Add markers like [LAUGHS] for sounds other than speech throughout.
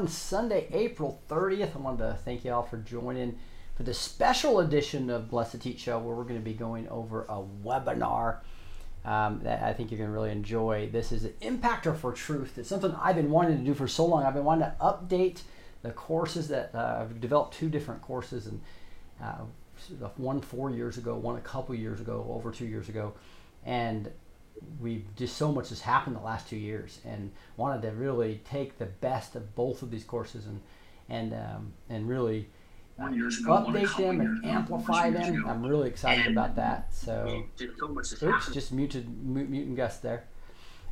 On Sunday, April 30th. I wanted to thank you all for joining for the special edition of Blessed Teach Show where we're going to be going over a webinar um, that I think you're going to really enjoy. This is an Impactor for Truth. It's something I've been wanting to do for so long. I've been wanting to update the courses that uh, I've developed two different courses and uh, one four years ago, one a couple years ago, over two years ago. And we just so much has happened the last two years and wanted to really take the best of both of these courses and and um, and really One years ago, update them and amplify one or two them. I'm really excited And about that. So so Oops, just muted mu- muting Gus there.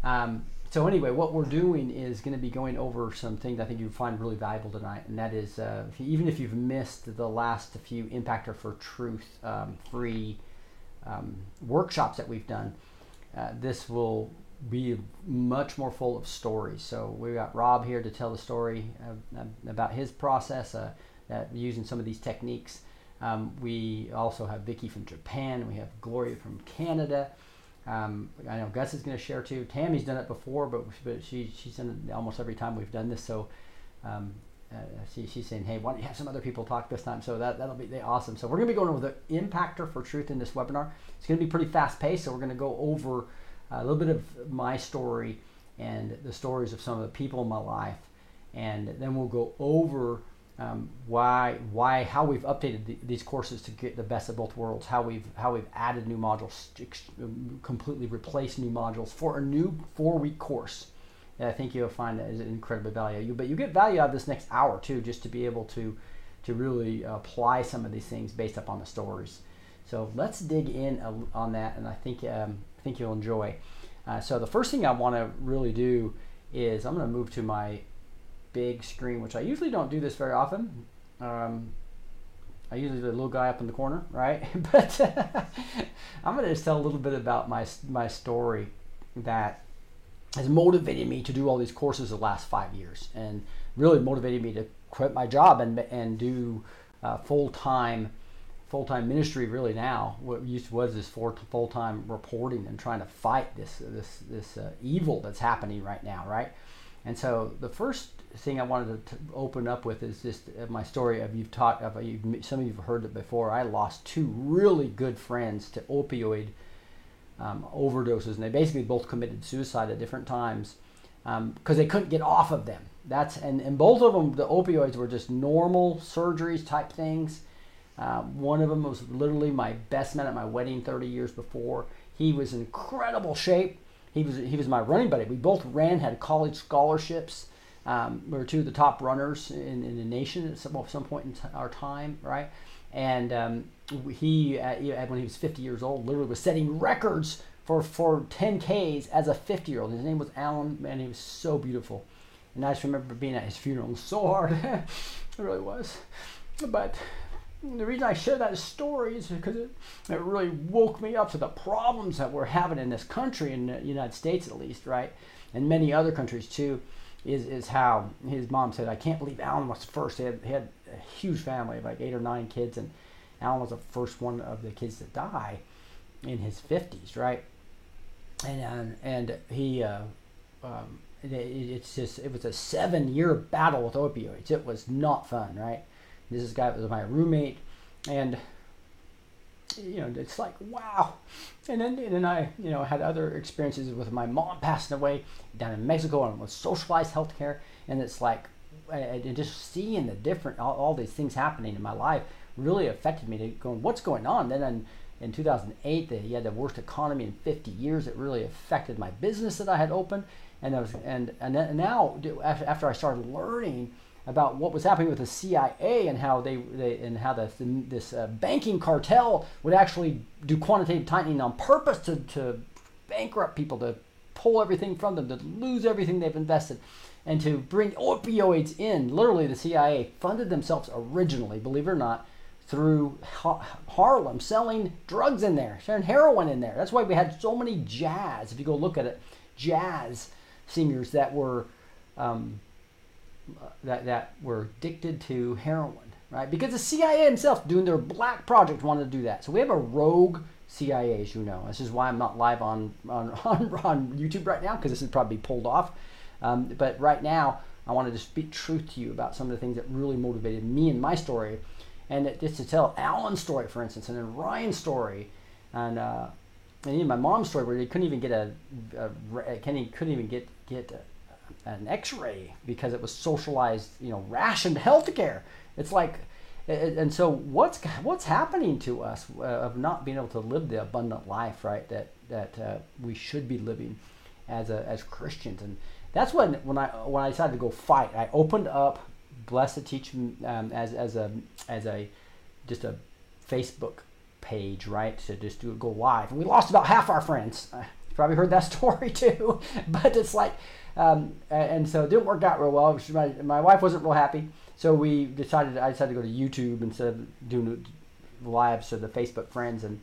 Um, so anyway, what we're doing is going to be going over some things I think you'll find really valuable tonight, and that is uh, if you- even if you've missed the last few Impactor for Truth um, free um, workshops that we've done, uh, this will be much more full of stories. So we got Rob here to tell the story uh, about his process, uh, using some of these techniques. Um, we also have Vicky from Japan. We have Gloria from Canada. Um, I know Gus is going to share too. Tammy's done it before, but but she she's done it almost every time we've done this. So um, uh, she, she's saying, hey, why don't you have some other people talk this time? So that that'll be awesome. So we're going to be going over the impactor for truth in this webinar. It's going to be pretty fast paced. So we're going to go over a little bit of my story and the stories of some of the people in my life, and then we'll go over um, why why how we've updated the, these courses to get the best of both worlds how we've how we've added new modules um, completely replaced new modules for a new four week course I think you'll find that is incredibly valuable but you get value out of this next hour too just to be able to to really apply some of these things based upon the stories so let's dig in on that and I think um, I think you'll enjoy uh, so the first thing I want to really do is I'm going to move to my big screen, which I usually don't do this very often. Um, I usually the little guy up in the corner, right? [LAUGHS] but [LAUGHS] I'm going to just tell a little bit about my my story that has motivated me to do all these courses the last five years, and really motivated me to quit my job and and do uh, full time full time ministry. Really now, what used was this full time reporting and trying to fight this this this uh, evil that's happening right now, right? And so the first thing I wanted to, open up with is just my story of you've taught of you've, some of you have heard it before. I lost two really good friends to opioid um, overdoses, and they basically both committed suicide at different times because they couldn't get off of them. That's and, and both of them the opioids were just normal surgeries type things. Uh, one of them was literally my best man at my wedding 30 years before. He was in incredible shape. He was he was my running buddy. We both ran, had college scholarships. Um, we were two of the top runners in, in the nation at some, some point in t- our time, right? And um, he, he- when he was 50 years old, literally was setting records for, for 10Ks as a 50 year old. His name was Alan, and he was so beautiful. And I just remember being at his funeral. [LAUGHS] So hard. it really was. But the reason I share that story is because it, it really woke me up to the problems that we're having in this country, in the United States at least, right? And many other countries too, is, is how his mom said, I can't believe Alan was first. He had, he had a huge family of like eight or nine kids, and Alan was the first one of the kids to die in his 50s, right? And, and, and he, uh, um, it, it's just, it was a seven year battle with opioids. It was not fun, right? This is guy was my roommate, and you know it's like wow. And then and then I you know had other experiences with my mom passing away down in Mexico and with socialized healthcare, and it's like and just seeing the different all, all these things happening in my life really affected me to going what's going on. Then in, in 2008, he had the worst economy in 50 years. It really affected my business that I had opened, and I was and and, now after I started learning about what was happening with the CIA and how they, they and how the, this uh, banking cartel would actually do quantitative tightening on purpose to, to bankrupt people, to pull everything from them, to lose everything they've invested, and to bring opioids in. Literally, the CIA funded themselves originally, believe it or not, through ha- Harlem, selling drugs in there, selling heroin in there. That's why we had so many jazz. If you go look at it, jazz singers that were. Um, that, that were addicted to heroin, right? Because the CIA himself, doing their black project, wanted to do that. So we have a rogue CIA, as you know. This is why I'm not live on, on, [LAUGHS] on, on YouTube right now, because this would probably pulled off. Um, but right now, I wanted to speak truth to you about some of the things that really motivated me in my story. And just to tell Alan's story, for instance, and then Ryan's story, and, uh, and even my mom's story, where they couldn't even get a, a, a Kenny couldn't even get get an X-ray because it was socialized, you know, rationed [LAUGHS] healthcare. It's like, and so what's what's happening to us uh, of not being able to live the abundant life, right? That that uh, we should be living as a, as Christians, and that's when when I when I decided to go fight. I opened up Blessed to Teach um, as as a as a just a Facebook page, right? To just do go live, and we lost about half our friends. Uh, probably heard that [LAUGHS] story too, [LAUGHS] but it's like um, and so it didn't work out real well. My, my wife wasn't real happy. So we decided, I decided to go to YouTube instead of doing lives to the Facebook friends. And,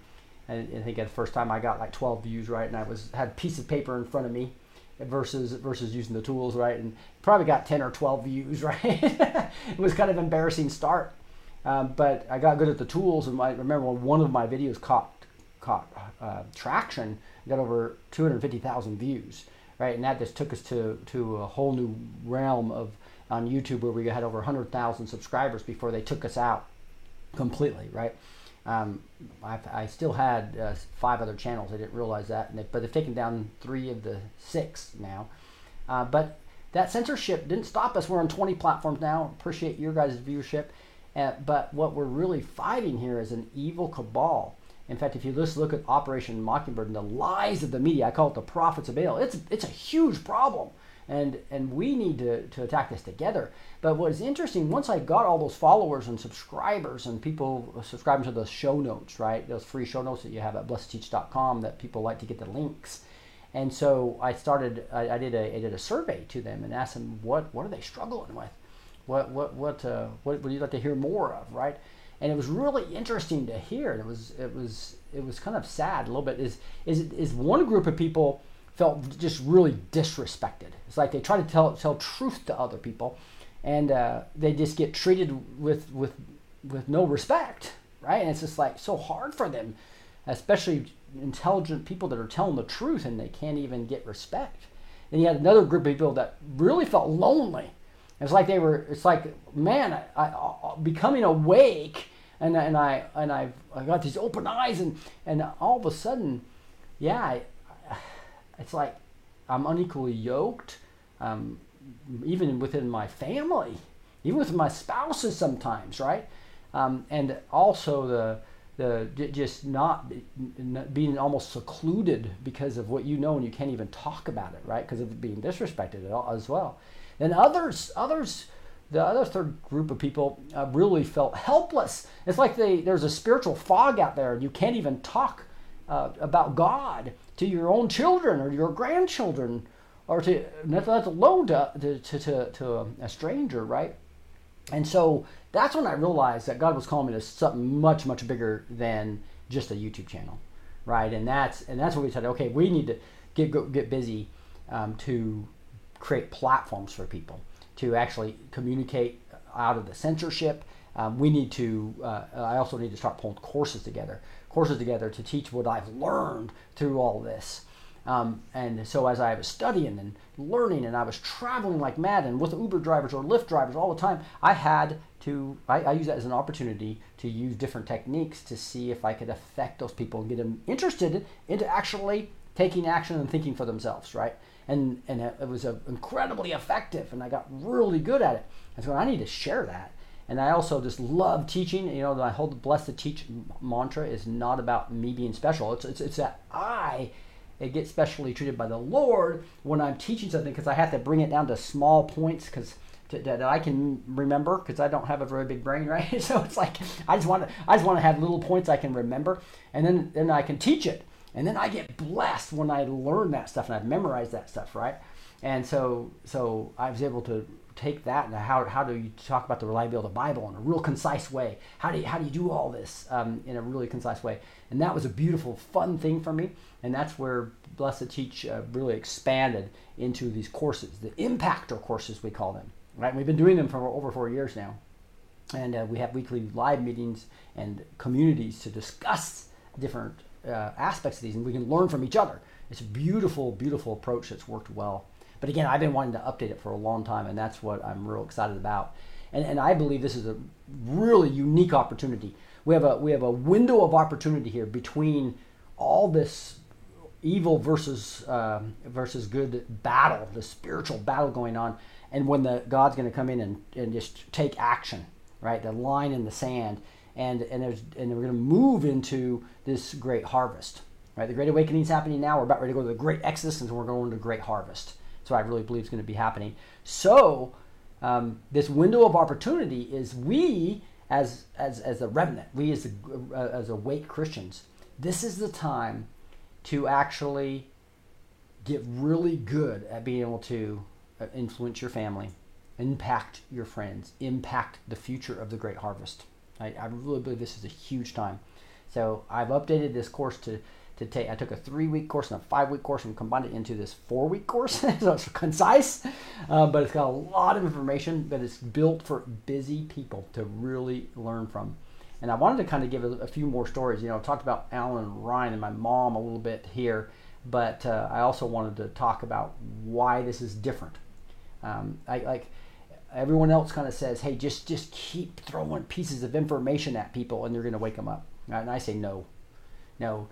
and I think at the first time I got like 12 views, right? And I was had a piece of paper in front of me versus versus using the tools, right? And probably got 10 or 12 views, [LAUGHS] right? it was kind of embarrassing start. Um, but I got good at the tools, and I remember when one of my videos caught caught uh, traction, got over 250,000 views right? And that just took us to to a whole new realm of on YouTube where we had over 100,000 subscribers before they took us out completely, right? Um, I, I, still had uh, five other channels. I didn't realize that, they, but they've taken down three of the six now. Uh, but that censorship didn't stop us. We're on 20 platforms now. Appreciate your guys' viewership. Uh, but what we're really fighting here is an evil cabal in fact, if you just look at Operation Mockingbird and the lies of the media, I call it the prophets of Baal, it's, it's a huge problem. And, and we need to, to attack this together. But what is interesting, once I got all those followers and subscribers and people subscribing to the show notes, right? Those free show notes that you have at blessed2teach.com that people like to get the links. And so I started, I, I, did, a, I did a survey to them and asked them, what, what are they struggling with? What, what, what, uh, what would you like to hear more of, right? and it was really interesting to hear. It was it was it was kind of sad a little bit. Is is is one group of people felt just really disrespected. It's like they try to tell tell truth to other people, and uh, they just get treated with with with no respect, right? And it's just like so hard for them, especially intelligent people that are telling the truth and they can't even get respect. And you had another group of people that really felt lonely it's like they were. It's like man, I, I, uh, becoming awake, and and I and I I got these open eyes, and and all of a sudden, yeah, it's like I'm unequally yoked, um, even within my family, even with my spouses sometimes, right? Um, and also the the just not being almost secluded because of what you know and you can't even talk about it, right? Because of being disrespected as well. And others, others, the other third group of people uh, really felt helpless. It's like they, there's a spiritual fog out there, and you can't even talk uh, about God to your own children or your grandchildren, or to let alone to, to, to, to a stranger, right? And so that's when I realized that God was calling me to something much, much bigger than just a YouTube channel, right? And that's and that's when we said, okay, we need to get go, get busy um, to create platforms for people to actually communicate out of the censorship. Um, we need to. Uh, I also need to start pulling courses together, courses together to teach what I've learned through all this. Um, and so as I was studying and learning, and I was traveling like mad, and with Uber drivers or Lyft drivers all the time, I had to. I, I use that as an opportunity to use different techniques to see if I could affect those people and get them interested into actually taking action and thinking for themselves, right? And and it was uh, incredibly effective, and I got really good at it. And so I need to share that. And I also just love teaching. You know, my whole blessed to teach mantra is not about me being special. It's it's, it's that I it gets specially treated by the Lord when I'm teaching something because I have to bring it down to small points because that I can remember because I don't have a very big brain, [LAUGHS] right? so it's like I just want to I just want to have little points I can remember, and then then I can teach it, and then I get blessed when I learn that stuff and I've memorized that stuff, right? And so so I was able to take that and how, how do you talk about the reliability of the Bible in a real concise way? How do you, how do you do all this um, in a really concise way? And that was a beautiful, fun thing for me. And that's where Blessed Teach uh, really expanded into these courses, the impactor courses we call them. Right? And we've been doing them for over four years now, and uh, we have weekly live meetings and communities to discuss different uh, aspects of these, and we can learn from each other. It's a beautiful, beautiful approach that's worked well. But again, I've been wanting to update it for a long time, and that's what I'm real excited about. And, and I believe this is a really unique opportunity. We have a we have a window of opportunity here between all this evil versus um, versus good battle, the spiritual battle going on, and when the God's going to come in and, and just take action, right? The line in the sand, and and there's and we're going to move into this great harvest, right? The great awakening is happening now. We're about ready to go to the great exodus, and we're going to great harvest. So I really believe is going to be happening. So um, this window of opportunity is we as as as a remnant, we as a, uh, as awake Christians. This is the time to actually get really good at being able to uh, influence your family, impact your friends, impact the future of the great harvest. I, I really believe this is a huge time. So I've updated this course to to take. I took a three week course and a five week course and combined it into this four week course. [LAUGHS] so it's concise, uh, but it's got a lot of information. that is built for busy people to really learn from. And I wanted to kind of give a, a few more stories. You know, I talked about Alan Ryan and my mom a little bit here, but uh, I also wanted to talk about why this is different. Um, I like everyone else kind of says, "Hey, just just keep throwing pieces of information at people, and they're going to wake them up." And I say, "No, no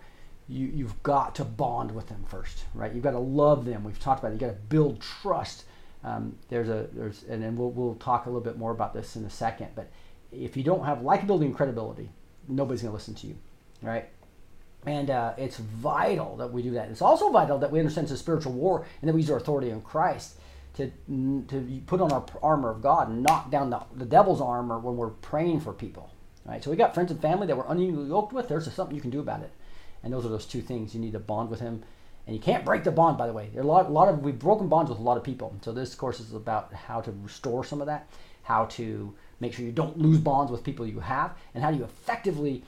you, you've got to bond with them first, right? You've got to love them. We've talked about it. You've got to build trust. Um, there's a there's and then we'll, we'll talk a little bit more about this in a second. But if you don't have likability and credibility, nobody's going to listen to you, right? And uh, it's vital that we do that. It's also vital that we understand it's a spiritual war and that we use our authority in Christ to, to put on our armor of God and knock down the, the devil's armor when we're praying for people. Right? So we got friends and family that we're unequally yoked with. There's something you can do about it. And those are those two things. You need to bond with him. And you can't break the bond, by the way. There are a lot, a lot of we've broken bonds with a lot of people. So this course is about how to restore some of that, how to make sure you don't lose bonds with people you have, and how do you effectively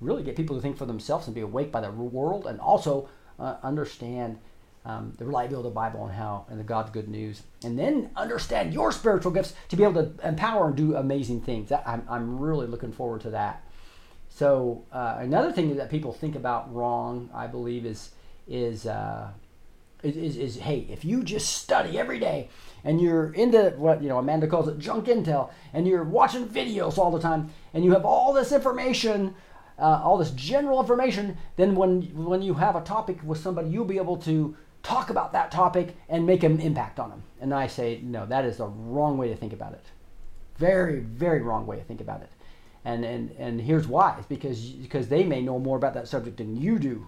really get people to think for themselves and be awake by the world, and also uh, understand um, the reliability of the Bible and how and the God's good news, and then understand your spiritual gifts to be able to empower and do amazing things. That, I'm, I'm really looking forward to that. So uh, another thing that people think about wrong, I believe, is is, uh, is, is hey, if you just study every day and you're into what you know Amanda calls it junk intel, and you're watching videos all the time, and you have all this information, uh, all this general information, then when when you have a topic with somebody, you'll be able to talk about that topic and make an impact on them. And I say, no, that is the wrong way to think about it. Very, very wrong way to think about it and and and here's why it's because because they may know more about that subject than you do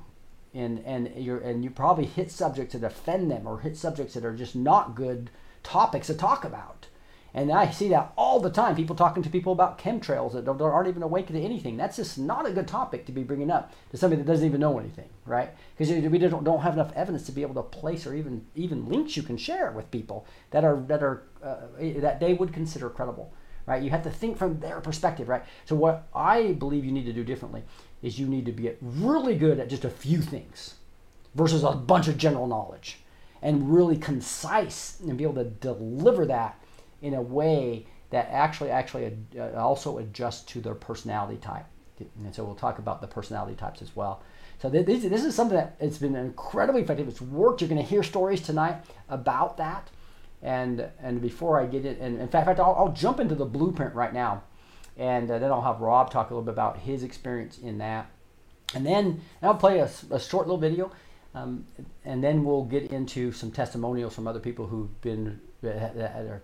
and and you're and you probably hit subjects that offend them or hit subjects that are just not good topics to talk about and I see that all the time. People talking to people about chemtrails that aren't even awake to anything. That's just not a good topic to be bringing up to somebody that doesn't even know anything, right? Because we don't, don't have enough evidence to be able to place or even even links you can share with people that are that are uh, that they would consider credible right? You have to think from their perspective, right? So what I believe you need to do differently is you need to be really good at just a few things versus a bunch of general knowledge and really concise and be able to deliver that in a way that actually actually uh, also adjusts to their personality type. And so we'll talk about the personality types as well. So this, this is something that it's been incredibly effective. It's worked. You're going to hear stories tonight about that. And and before I get it, and in fact, I'll, I'll jump into the blueprint right now, and uh, then I'll have Rob talk a little bit about his experience in that, and then I'll play a, a short little video, um, and then we'll get into some testimonials from other people who've been that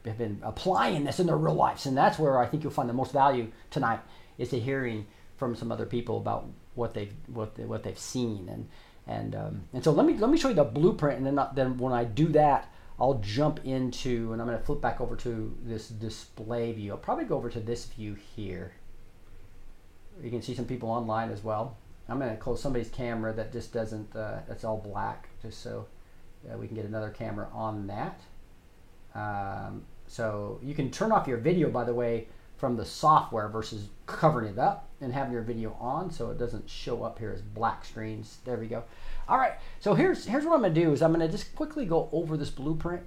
have been applying this in their real lives, and that's where I think you'll find the most value tonight is to hearing from some other people about what they've what they, what they've seen and and um, and so let me let me show you the blueprint and then then when I do that I'll jump into and I'm going to flip back over to this display view. I'll probably go over to this view here. You can see some people online as well. I'm going to close somebody's camera that just doesn't uh, that's all black just so uh, we can get another camera on that. Um, so you can turn off your video by the way from the software versus covering it up and having your video on so it doesn't show up here as black screens. There we go. All right, so here's, here's what I'm gonna do is I'm gonna just quickly go over this blueprint.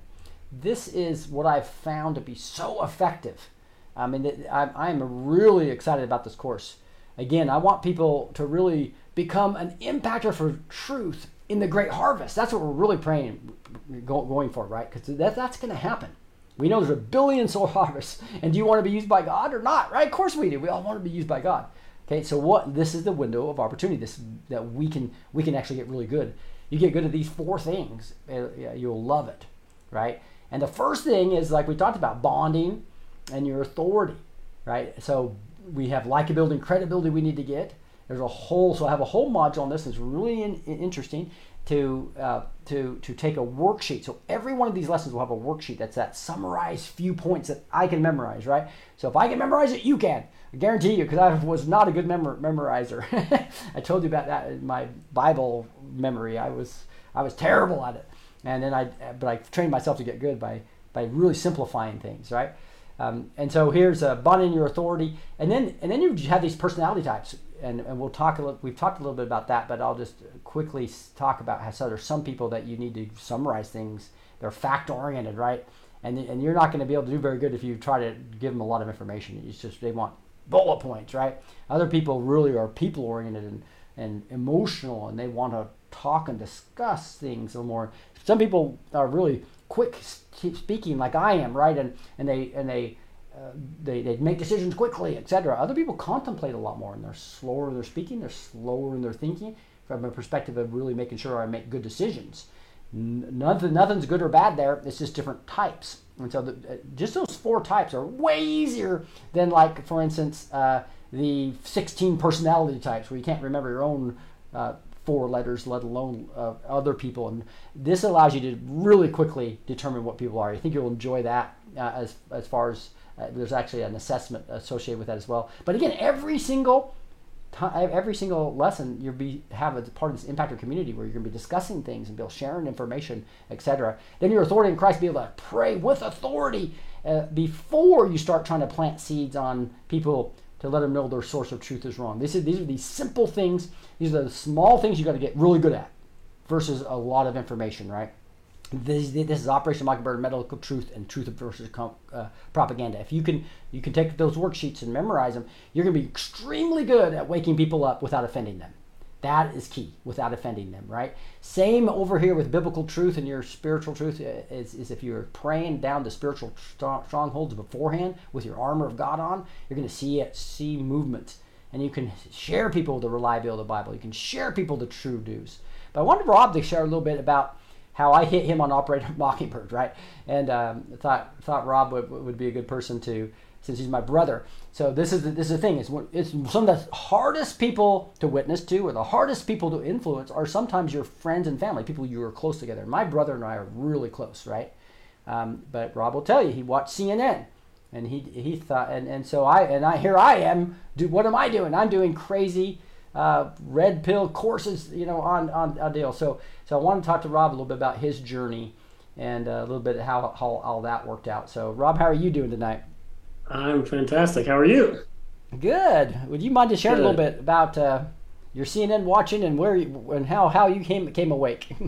This is what I've found to be so effective. I mean, I'm, really excited about this course. Again, I want people to really become an impactor for truth in the great harvest. That's what we're really praying, going for, right? Because that, that's going to happen. We know there's a billion soul harvests. And do you want to be used by God or not? Right? Of course we do. We all want to be used by God. Okay, so what this is the window of opportunity. This that we can we can actually get really good. You get good at these four things, you'll love it, right? And the first thing is like we talked about bonding and your authority, right? So we have likability and credibility we need to get. There's a whole so I have a whole module on this that's really in, interesting to uh, to to take a worksheet. So every one of these lessons will have a worksheet that's that summarized few points that I can memorize, right? So if I can memorize it, you can. I guarantee you, because I was not a good memor- memorizer. [LAUGHS] I told you about that in my Bible memory. I was I was terrible at it, and then I but I trained myself to get good by by really simplifying things, right? Um, and so here's a bond in your authority, and then and then you have these personality types and, and we'll talk a little, we've talked a little bit about that, but I'll just quickly talk about how so there's some people that you need to summarize things. They're fact oriented, right? And, and you're not going to be able to do very good if you try to give them a lot of information. It's just they want bullet points, right? Other people really are people oriented and, and emotional, and they want to talk and discuss things a little more. Some people are really quick speaking, like I am, right? And and they and they they, they make decisions quickly, etc. Other people contemplate a lot more and they're slower in their speaking, they're slower in their thinking from a perspective of really making sure I make good decisions. Nothing, nothing's good or bad there. It's just different types. And so the, uh, just those four types are way easier than like, for instance, uh, the 16 personality types where you can't remember your own uh, four letters, let alone uh, other people. And this allows you to really quickly determine what people are. I think you'll enjoy that uh, as, as far as uh, there's actually an assessment associated with that as well. But again, every single time, every single lesson you'll be have a part of this impactor community where you're going to be discussing things and be sharing information, etc. Then your authority in Christ be able to pray with authority uh, before you start trying to plant seeds on people to let them know their source of truth is wrong. This is, these are these simple things. These are the small things you got to get really good at versus a lot of information, right? This, this is Operation Mockingbird, medical truth and truth versus uh, propaganda. If you can you can take those worksheets and memorize them, you're going to be extremely good at waking people up without offending them. That is key, without offending them, right? Same over here with biblical truth and your spiritual truth uh, is, is if you're praying down the spiritual strongholds beforehand with your armor of God on, you're going to see it, see movement, and you can share people the reliability of the Bible. You can share people the true news. But I wanted Rob to share a little bit about how I hit him on Operator [LAUGHS] Mockingbird, right? And um, thought thought Rob would, would be a good person to, since he's my brother. So this is the, this is the thing. It's, it's some of the hardest people to witness to, or the hardest people to influence, are sometimes your friends and family, people you are close together. My brother and I are really close, right? Um, but Rob will tell you he watched CNN, and he he thought, and, and so I and I here I am. Do what am I doing? I'm doing crazy uh, red pill courses, you know, on on a deal. So so I want to talk to Rob a little bit about his journey and uh, a little bit how how all that worked out. So Rob, how are you doing tonight? I'm fantastic. How are you? Good. Would you mind to share a little bit about uh, your CNN watching and where you, and how how you came came awake? [LAUGHS]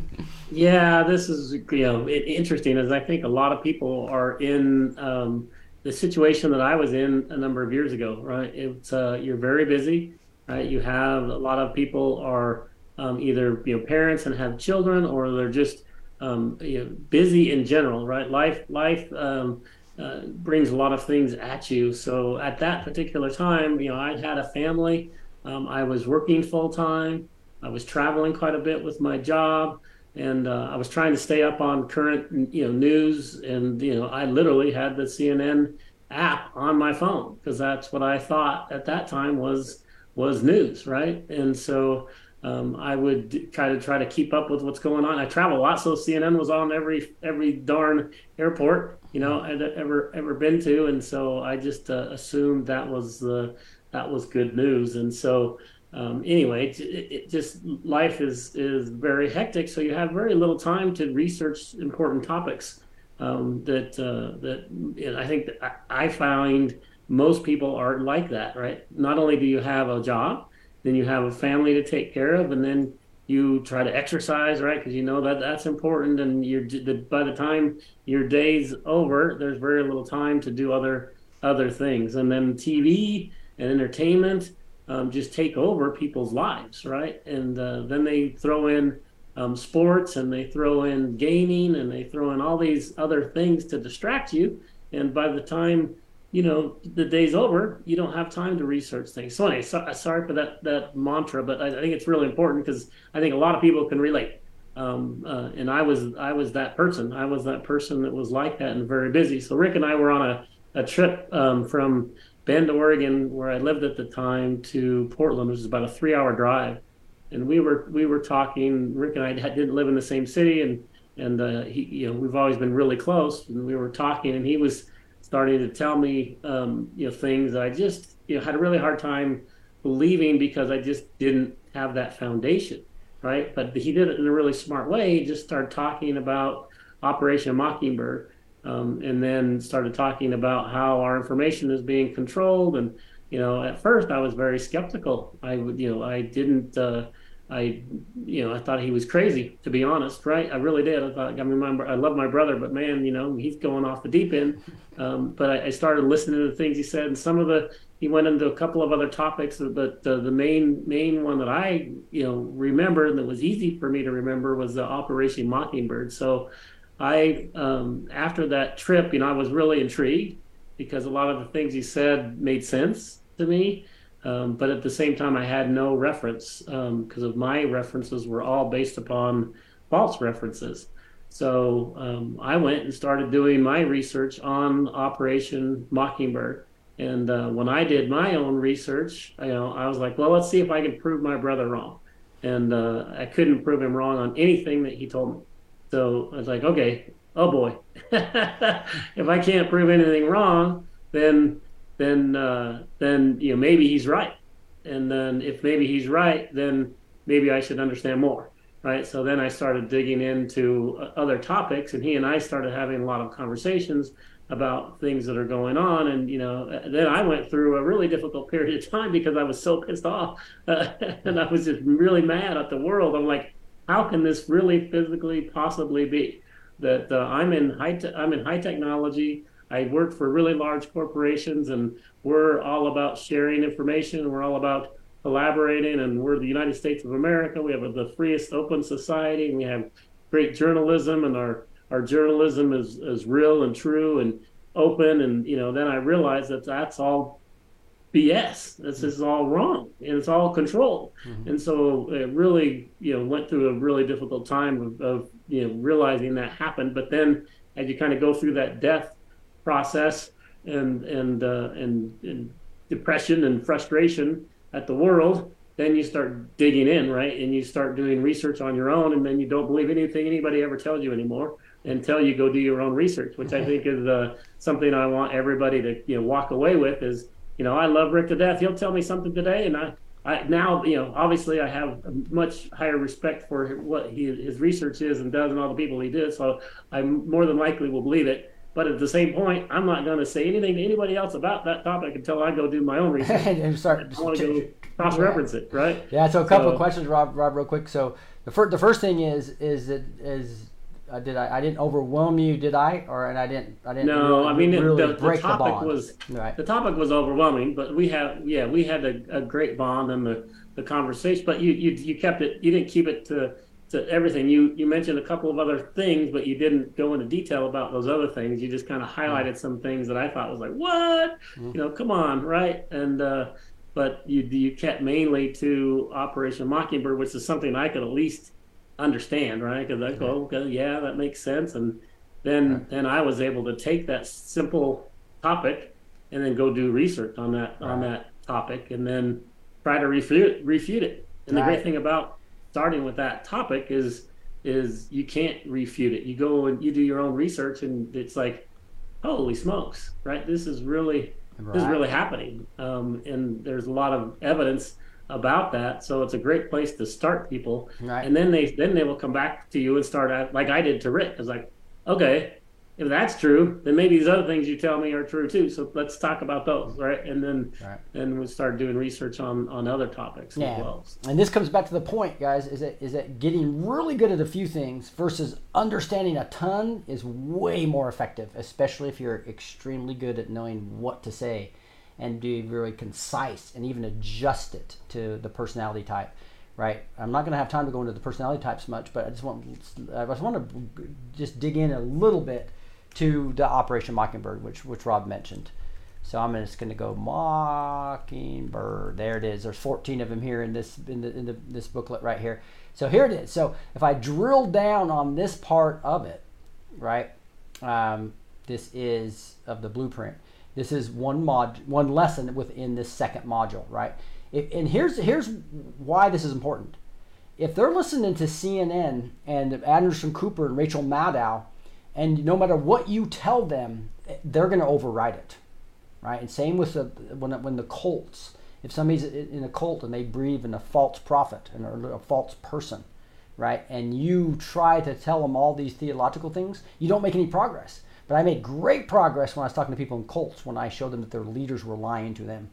Yeah, this is you know interesting as I think a lot of people are in um, the situation that I was in a number of years ago. Right, it's uh, you're very busy. Right, you have a lot of people are um, either you know parents and have children, or they're just um, you know, busy in general. Right, life life um, uh, brings a lot of things at you. So at that particular time, you know, I had a family. Um, I was working full time. I was traveling quite a bit with my job and uh, I was trying to stay up on current, you know, news, and you know, I literally had the CNN app on my phone because that's what I thought at that time was was news, right? And so um, I would try to try to keep up with what's going on. I travel a lot, so CNN was on every every darn airport, you know, I'd ever ever been to, and so I just uh, assumed that was the that was good news, and so um, anyway, it, it just life is is very hectic, so you have very little time to research important topics. Um, that uh, that I think that I, I find most people are like that, right? Not only do you have a job, then you have a family to take care of, and then you try to exercise, right? Because you know that that's important, and you're the, by the time your day's over, there's very little time to do other other things, and then TV and entertainment um, just take over people's lives, right? And uh, then they throw in um, sports and they throw in gaming and they throw in all these other things to distract you. And by the time you know the day's over, you don't have time to research things. So anyway, so, sorry for that that mantra, but I, I think it's really important because I think a lot of people can relate. Um, uh, and I was I was that person. I was that person that was like that and very busy. So Rick and I were on a a trip um, from Bend, Oregon, where I lived at the time, to Portland, which is about a three-hour drive. And we were we were talking. Rick and I didn't live in the same city, and and uh, he, you know, we've always been really close. And we were talking, and he was starting to tell me, um, you know, things that I just you know had a really hard time believing because I just didn't have that foundation, right? But he did it in a really smart way. He just started talking about Operation Mockingbird um, and then started talking about how our information is being controlled. And you know, at first I was very skeptical. I would, you know, I didn't. Uh, I, you know, I thought he was crazy, to be honest, right? I really did. I thought, I my, I love my brother, but man, you know, he's going off the deep end. Um, but I, I, started listening to the things he said, and some of the, he went into a couple of other topics, but uh, the main, main one that I, you know, remember and that was easy for me to remember was the Operation Mockingbird. So I, um, after that trip, you know, I was really intrigued because a lot of the things he said made sense to me. Um, but at the same time, I had no reference because um, of my references were all based upon false references. So um, I went and started doing my research on Operation Mockingbird. And uh, when I did my own research, you know, I was like, well, let's see if I can prove my brother wrong. And uh, I couldn't prove him wrong on anything that he told me. So I was like, okay, oh boy, [LAUGHS] if I can't prove anything wrong, then then uh, then you know maybe he's right, and then if maybe he's right, then maybe I should understand more, right? So then I started digging into uh, other topics, and he and I started having a lot of conversations about things that are going on, and you know then I went through a really difficult period of time because I was so pissed off, uh, [LAUGHS] and I was just really mad at the world. I'm like how can this really physically possibly be that uh, I'm in high te- I'm in high technology. I work for really large corporations, and we're all about sharing information. We're all about collaborating, and we're the United States of America. We have the freest open society, and we have great journalism, and our our journalism is is real and true and open. And you know, then I realized that that's all BS. This is all wrong, and it's all controlled. Mm-hmm. And so it really, you know, went through a really difficult time of, of, you know realizing that happened. But then, as you kind of go through that death process and and uh, and, and depression and frustration at the world, then you start digging in, right? And you start doing research on your own, and then you don't believe anything anybody ever tells you anymore until you go do your own research, which I think is uh, something I want everybody to you know walk away with is you know, I love Rick to death. He'll tell me something today, and I, I now, you know, obviously I have a much higher respect for what he, his research is and does and all the people he did. So I more than likely will believe it. But at the same point, I'm not going to say anything to anybody else about that topic until I go do my own [LAUGHS] research. and start. I want to go cross reference it, right? Yeah. So a couple of questions, Rob. Rob, real quick. So the first, the first thing is, is that is. Uh, did I? I didn't overwhelm you, did I? Or and I didn't. I didn't. No, really, I mean, really the, the the, topic bond. was right. the topic was overwhelming, but we had yeah we had a, a great bond in the, the conversation. But you, you you kept it you didn't keep it to to everything. You you mentioned a couple of other things, but you didn't go into detail about those other things. You just kind of hmm. highlighted some things that I thought was like what hmm. you know come on right and. uh but you you kept mainly to Operation Mockingbird, which is something I could at least understand, right? Because I go, hmm. okay, yeah, that makes sense, and then then I was able to take that simple topic and then go do research on that on that topic, and then try to refute refute it. And the great thing about starting with that topic is is you can't refute it. You go and you do your own research, and it's like, holy smokes, right? This is really this is really happening, um, and there's a lot of evidence about that. So it's a great place to start people, Right. and then they then they will come back to you and start at, like I did to Rick. It's like, okay, if that's true, then maybe these other things you tell me are true too. So let's talk about those, mm-hmm. right? And then Right. then we start doing research on on other topics Yeah. as well. And this comes back to the point, guys, is that is that getting really good at a few things versus understanding a ton is way more effective, especially if you're extremely good at knowing what to say and be very concise and even adjust it to the personality type. Right. I'm not going to have time to go into the personality types much, but I just want I just want to just dig in a little bit to the Operation Mockingbird, which which Rob mentioned. So I'm just going to go Mockingbird. There it is. There's 14 of them here in this in, the, in the, this booklet right here. So here it is. So if I drill down on this part of it, right? Um, this is of the blueprint. This is one mod, one lesson within this second module, right? If, and here's here's why this is important. If they're listening to CNN and Anderson Cooper and Rachel Maddow, and no matter what you tell them, they're going to override it right? And same with the when when the cults. If somebody's in a cult and they believe in a false prophet and a false person, right? And you try to tell them all these theological things, you don't make any progress. But I made great progress when I was talking to people in cults when I showed them that their leaders were lying to them,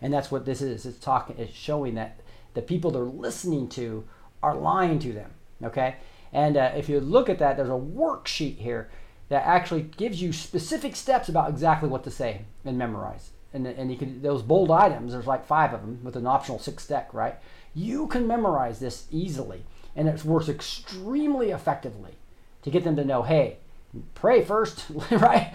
and that's what this is. It's talking, it's showing that the people they're listening to are lying to them. Okay, and uh, if you look at that, there's a worksheet here that actually gives you specific steps about exactly what to say and memorize. And, and you can those bold items. There's like five of them with an optional six deck, right? You can memorize this easily, and it works extremely effectively to get them to know, hey, pray first, [LAUGHS] right?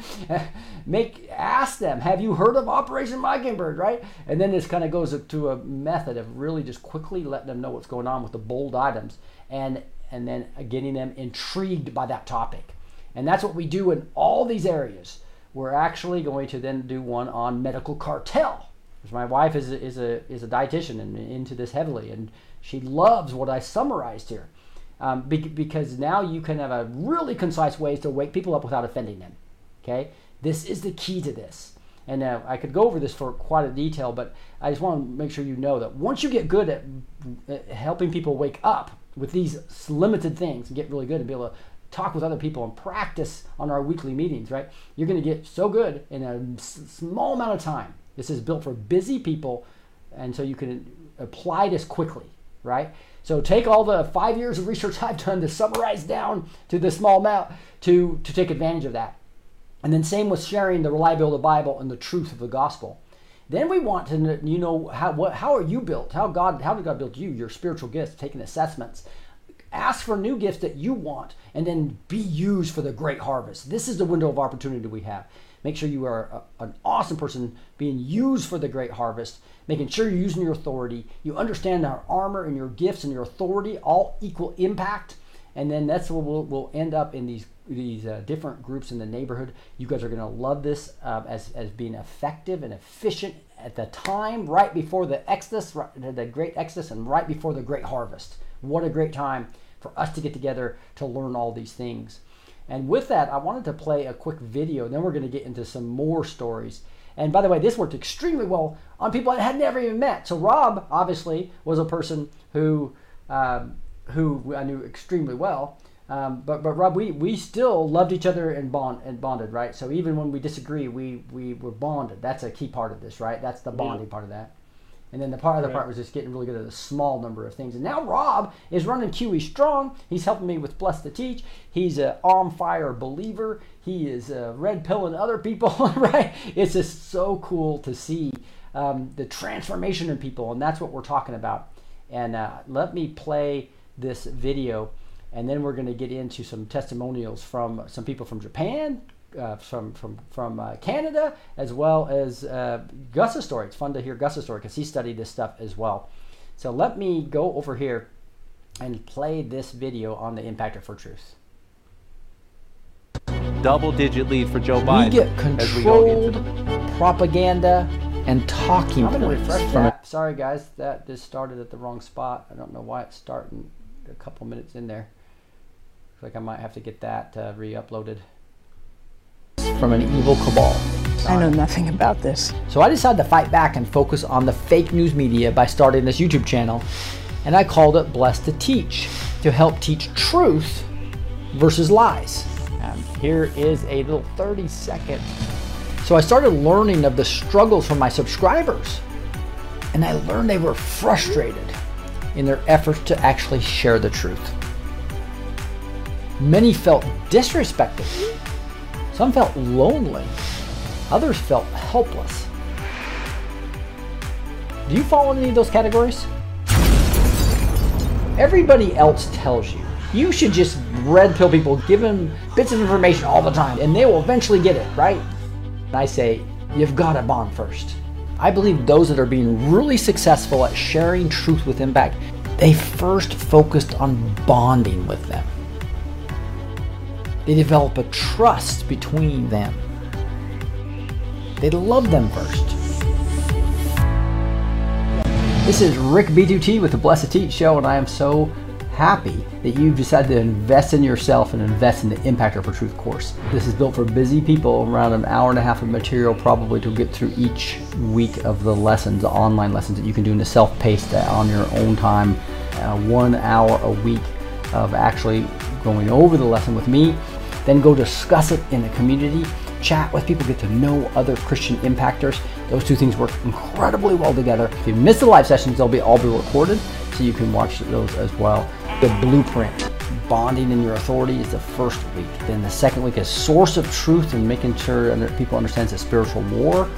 Make ask them, have you heard of Operation Mockingbird, right? And then this kind of goes to a method of really just quickly letting them know what's going on with the bold items, and and then getting them intrigued by that topic. And that's what we do in all these areas. We're actually going to then do one on medical cartel. Because my wife is a, is a, is a dietitian and into this heavily, and she loves what I summarized here. Um, be- because now you can have a really concise ways to wake people up without offending them. Okay, this is the key to this. And uh, I could go over this for quite a detail, but I just want to make sure you know that once you get good at, at helping people wake up with these limited things and get really good and be able to talk with other people and practice on our weekly meetings, right? You're going to get so good in a small amount of time. This is built for busy people, and so you can apply this quickly, right? So take all the five years of research [LAUGHS] I've done to summarize down to the small amount to, to take advantage of that. And then same with sharing the reliability of the Bible and the truth of the gospel. Then we want to you know how what how are you built? How God how did God build you? Your spiritual gifts, taking assessments. Ask for new gifts that you want and then be used for the great harvest. This is the window of opportunity we have. Make sure you are a, an awesome person being used for the great harvest, making sure you're using your authority. You understand our armor and your gifts and your authority all equal impact. And then that's where we'll, we'll end up in these these uh, different groups in the neighborhood. You guys are going to love this uh, as, as being effective and efficient at the time right before the Exodus, right, the great Exodus, and right before the great harvest. What a great time for us to get together to learn all these things. And with that, I wanted to play a quick video, then we're going to get into some more stories. And by the way, this worked extremely well on people I had never even met. So Rob obviously was a person who um, who I knew extremely well, Um, but but Rob, we, we still loved each other and bond and bonded, right? So even when we disagree, we we were bonded. That's a key part of this, right? That's the bonding part of that. And then the part other Right. part was just getting really good at a small number of things. And now Rob is running QE strong. He's helping me with Bless to Teach. He's a on fire believer. He is uh, red pilling other people, [LAUGHS] right? It's just so cool to see um, the transformation in people, and that's what we're talking about. And uh, let me play this video, and then we're going to get into some testimonials from some people from Japan, uh, from from from uh, Canada, as well as uh, Gus's story. It's fun to hear Gus's story because he studied this stuff as well. So let me go over here and play this video on the impactor for truth. double digit lead for Joe Biden. we get as we controlled the propaganda and talking I'm gonna points refresh that. Sorry guys, that just started at the wrong spot. I don't know why it's starting a couple minutes in there. Looks like I might have to get that uh, re-uploaded from an evil cabal. I know nothing about this. So I decided to fight back and focus on the fake news media by starting this YouTube channel, and I called it Blessed to Teach to help teach truth versus lies. Um, here is a little 30 second. So I started learning of the struggles from my subscribers, and I learned they were frustrated in their efforts to actually share the truth. Many felt disrespected. Some felt lonely. Others felt helpless. Do you fall in any of those categories? Everybody else tells you. You should just red pill people, give them bits of information all the time, and they will eventually get it, right? And I say, you've got to bond first. I believe those that are being really successful at sharing truth with impact, they first focused on bonding with them. They develop a trust between them. They love them first. This is Rick B2T with the Blessed Teach Show, and I am so happy that you've decided to invest in yourself and invest in the Impactor for Truth course. This is built for busy people, around an hour and a half of material probably to get through each week of the lessons, the online lessons that you can do in the self-paced uh, on your own time, uh, one hour a week of actually going over the lesson with me, then go discuss it in the community, chat with people, get to know other Christian impactors. Those two things work incredibly well together. If you miss the live sessions, they'll be all be recorded, so you can watch those as well. The blueprint, bonding in your authority, is the first week. Then the second week is source of truth and making sure people understand it's a spiritual war.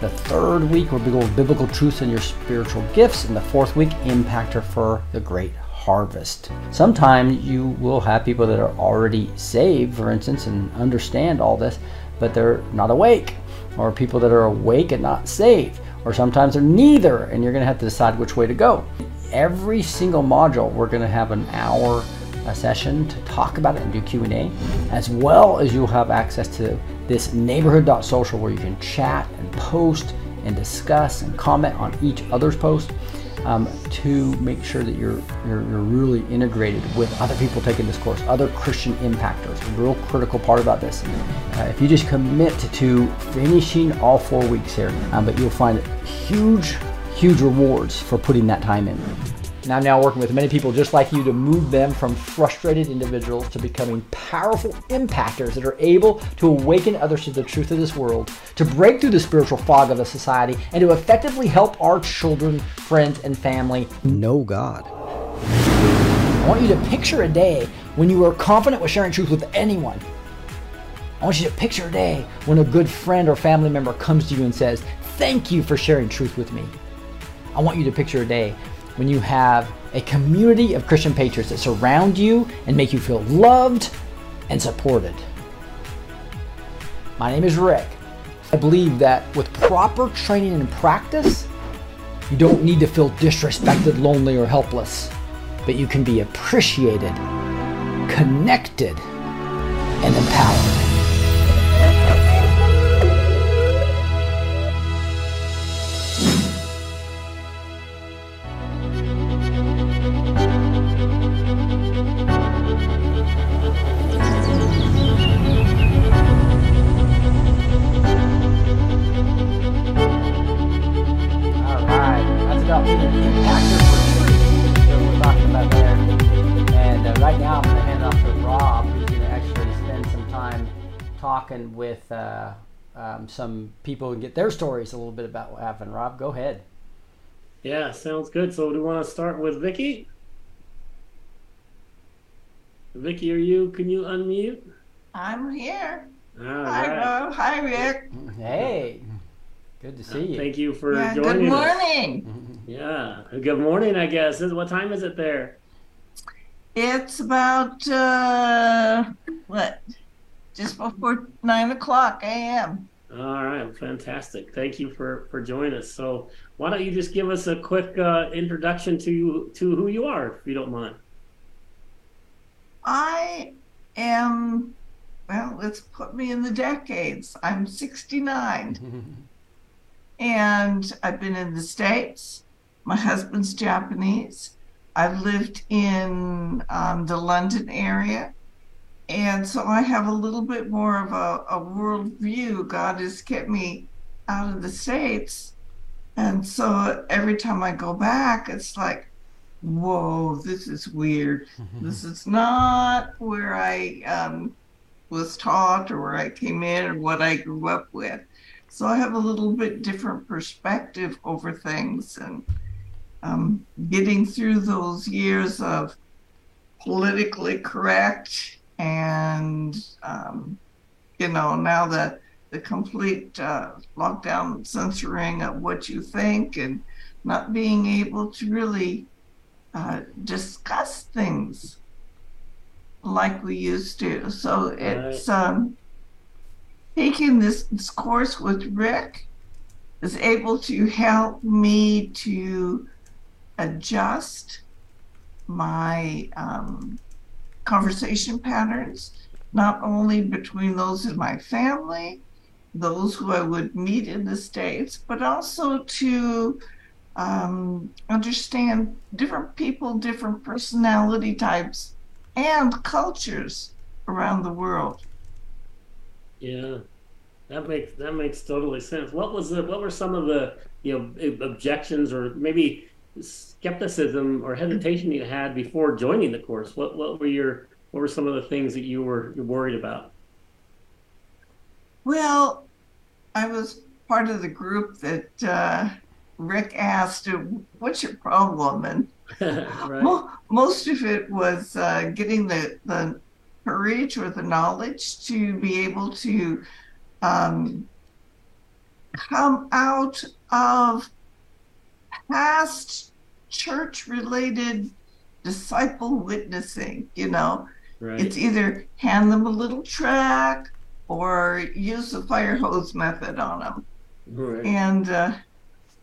The third week, we'll be going biblical truths and your spiritual gifts. And the fourth week, impactor for the great harvest. Sometimes you will have people that are already saved, for instance, and understand all this, but they're not awake, or people that are awake and not saved, or sometimes they're neither, and you're going to have to decide which way to go. Every single module, we're going to have an hour a session to talk about it and do Q&A, as well as you'll have access to this neighborhood.social where you can chat and post and discuss and comment on each other's post um, to make sure that you're, you're you're really integrated with other people taking this course, other Christian impactors. A real critical part about this. Uh, if you just commit to finishing all four weeks here, um, but you'll find huge, huge rewards for putting that time in. And I'm now working with many people just like you to move them from frustrated individuals to becoming powerful impactors that are able to awaken others to the truth of this world, to break through the spiritual fog of the society, and to effectively help our children, friends, and family know God. I want you to picture a day when you are confident with sharing truth with anyone. I want you to picture a day when a good friend or family member comes to you and says, Thank you for sharing truth with me. I want you to picture a day when you have a community of Christian patriots that surround you and make you feel loved and supported. My name is Rick. I believe that with proper training and practice, you don't need to feel disrespected, lonely, or helpless, but you can be appreciated, connected, and empowered. Um, some people and get their stories a little bit about what happened. Rob, go ahead. Yeah, sounds good. So do you want to start with Vicky? Vicky, are you? Can you unmute? I'm here. All Hi, right. Rob. Hi, Rick. Hey, good to see you. Thank you for Yeah, joining good us. morning. Yeah. Good morning, I guess. What time is it there? It's about uh, what? Just before nine o'clock a.m. All right, fantastic. Thank you for for joining us. So, why don't you just give us a quick uh, introduction to to who you are, if you don't mind? I am. Well, let's put me in the decades. I'm 69, [LAUGHS] and I've been in the states. My husband's Japanese. I've lived in um, the London area. And so I have a little bit more of a, a world view. God has kept me out of the States. And so every time I go back, it's like, whoa, this is weird. this is not where I um, was taught or where I came in or what I grew up with. So I have a little bit different perspective over things and um, getting through those years of politically correct and um, you know now that the complete uh, lockdown censoring of what you think and not being able to really uh, discuss things like we used to. So it's um, taking this, this course with rick is able to help me to adjust my um, conversation patterns, not only between those in my family, those who I would meet in the States, but also to um, understand different people, different personality types, and cultures around the world. Yeah, that makes that makes totally sense. What was the what were some of the you know objections or maybe skepticism or hesitation you had before joining the course? What what were your what were some of the things that you were worried about? Well, I was part of the group that uh, Rick asked, "What's your problem?" and [LAUGHS] right. Mo- most of it was uh, getting the, the courage or the knowledge to be able to um, come out of past church related disciple witnessing. You know, Right. it's either hand them a little track or use the fire hose method on them. right. And uh,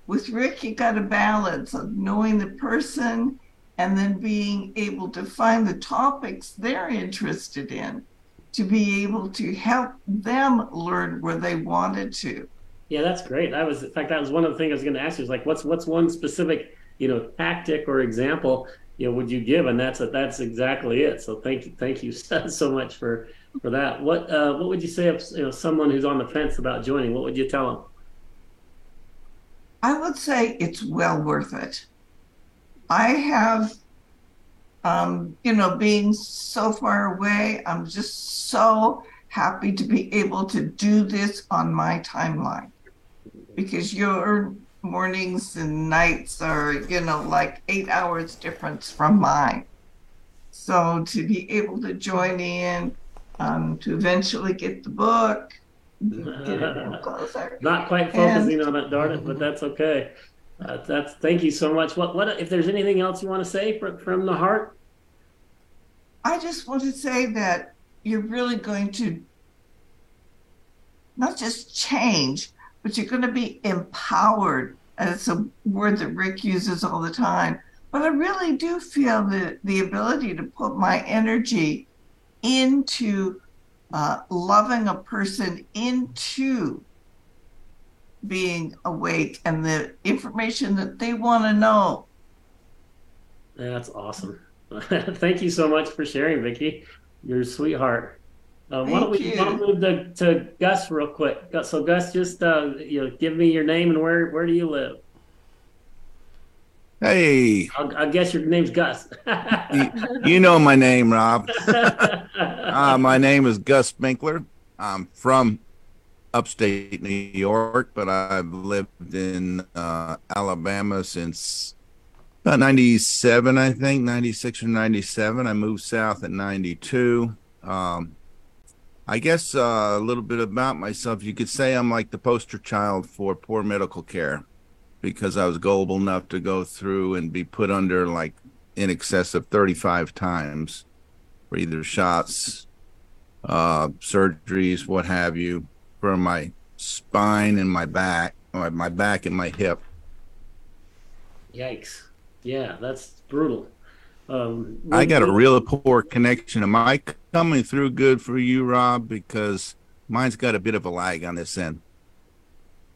with Rick, you got a balance of knowing the person and then being able to find the topics they're interested in to be able to help them learn where they wanted to. Yeah, that's great. That was, in fact, that was one of the things I was going to ask you. Is like, what's what's one specific, you know, tactic or example, you know, would you give? And that's that's exactly it. So thank you, thank you [LAUGHS] so much for for that. What uh, what would you say if you know someone who's on the fence about joining? What would you tell them? I would say it's well worth it. I have, um, you know, being so far away, I'm just so happy to be able to do this on my timeline because your mornings and nights are, you know, like eight hours difference from mine. So to be able to join in, um, to eventually get the book, get [LAUGHS] closer. Not quite focusing on it, darn it, but that's okay. Uh, that's thank you so much. What what if there's anything else you want to say from from the heart? I just want to say that you're really going to not just change, but you're going to be empowered. And it's a word that Rick uses all the time. But I really do feel the, the ability to put my energy into uh, loving a person into being awake and the information that they want to know. That's awesome. [LAUGHS] Thank you so much for sharing, Vicki. You're a sweetheart. Uh, why don't we why don't we move to, to Gus real quick? So Gus, just uh, you know, give me your name and where where do you live? Hey, I'll, I guess your name's Gus. you, you know my name, Rob. [LAUGHS] Uh, my name is Gus Binkler. I'm from upstate New York, but I've lived in uh, Alabama since about 97, I think, 96 or 97. I moved south at 92. Um, I guess uh, a little bit about myself. You could say I'm like the poster child for poor medical care because I was gullible enough to go through and be put under like in excess of 35 times for either shots, uh, surgeries, what have you, for my spine and my back, my, my back and my hip. Yikes! Yeah, that's brutal. Um, I got a real poor connection. Am I coming through good for you, Rob? Because mine's got a bit of a lag on this end.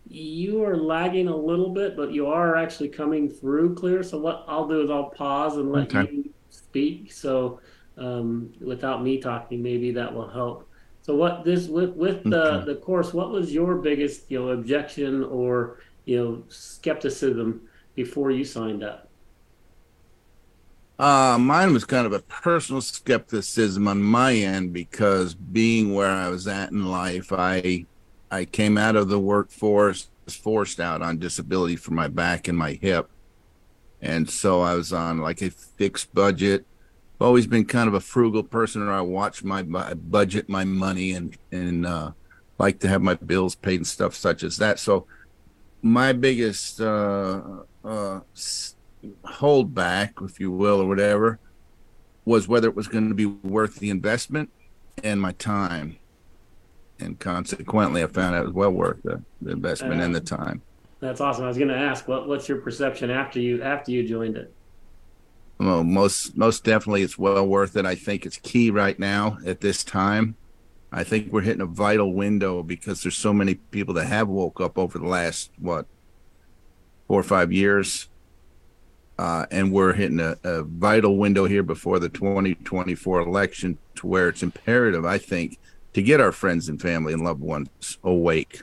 You are lagging a little bit, but you are actually coming through clear. So what I'll do is I'll pause and let Okay. you speak. So um, without me talking, maybe that will help. So what this with with the Okay. the course, what was your biggest you know objection or you know skepticism before you signed up? Uh, mine was kind of a personal skepticism on my end because being where I was at in life, I I came out of the workforce was forced out on disability for my back and my hip. And so I was on like a fixed budget. I've always been kind of a frugal person or I watch my bu- budget my money and and uh like to have my bills paid and stuff such as that. So my biggest uh uh hold back, if you will, or whatever, was whether it was going to be worth the investment and my time. And consequently, I found out it was well worth the, the investment and the uh, time. That's awesome. I was going to ask what what's your perception after you after you joined it? Well, most most definitely, it's well worth it. I think it's key right now at this time. I think we're hitting a vital window because there's so many people that have woke up over the last what four or five years, uh, and we're hitting a, a vital window here before the 2024 election, to where it's imperative, I think, to get our friends and family and loved ones awake.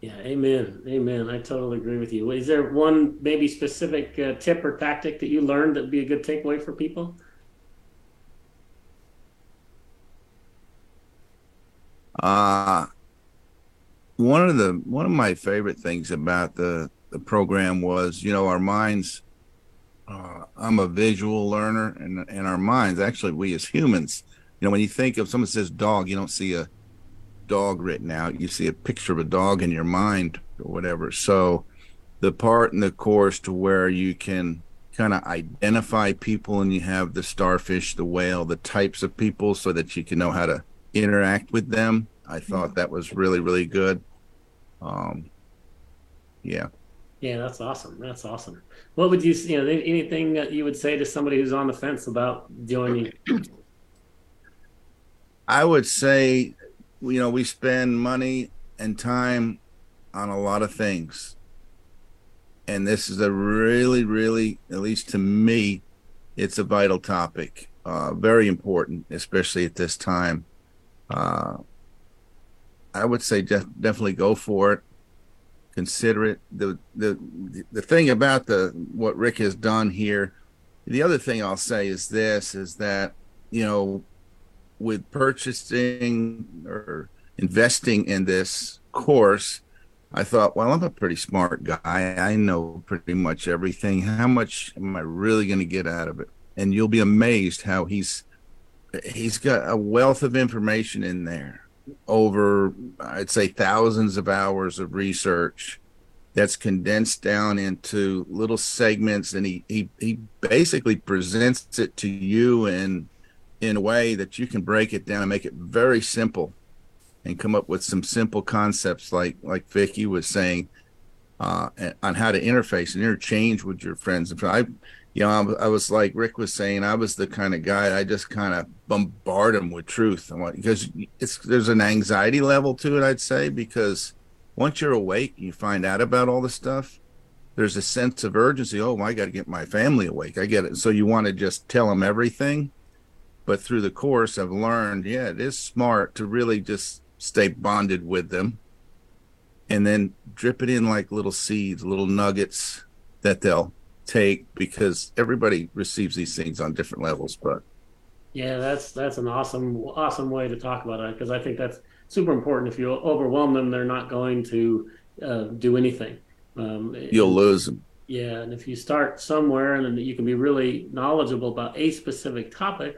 Yeah, amen, amen. I totally agree with you. Is there one maybe specific uh, tip or tactic that you learned that'd be a good takeaway for people? Uh one of the one of my favorite things about the the program was, you know, our minds. Uh, I'm a visual learner, and and our minds actually, we as humans, you know, when you think of someone says dog, you don't see a dog written out. You see a picture of a dog in your mind or whatever. So, the part in the course to where you can kind of identify people, and you have the starfish, the whale, the types of people, so that you can know how to interact with them. I thought that was really really good. Um, yeah. Yeah, that's awesome. That's awesome. What would you, you know, anything that you would say to somebody who's on the fence about joining? I would say, you know, we spend money and time on a lot of things. And this is a really, really, at least to me, it's a vital topic. Uh, very important, especially at this time. Uh, I would say def- definitely go for it. Consider it. The the the thing about the what Rick has done here. The other thing I'll say is this: is that you know with purchasing or investing in this course, I thought, well, I'm a pretty smart guy. I know pretty much everything. How much am I really going to get out of it? And you'll be amazed how he's he's got a wealth of information in there over I'd say thousands of hours of research that's condensed down into little segments and he he, he basically presents it to you in in a way that you can break it down and make it very simple and come up with some simple concepts like like Vicky was saying uh, on how to interface and interchange with your friends. And I, you know, I, I was like Rick was saying, I was the kind of guy I just kind of bombard them with truth. Like, because it's there's an anxiety level to it, I'd say, because once you're awake, you find out about all the stuff. There's a sense of urgency. Oh, I got to get my family awake. I get it. So you want to just tell them everything but through the course i've learned yeah it is smart to really just stay bonded with them and then drip it in like little seeds little nuggets that they'll take because everybody receives these things on different levels but Yeah, that's that's an awesome awesome way to talk about it because I think that's super important. If you overwhelm them, they're not going to uh, do anything. Um, You'll lose them. Yeah, and if you start somewhere and then you can be really knowledgeable about a specific topic,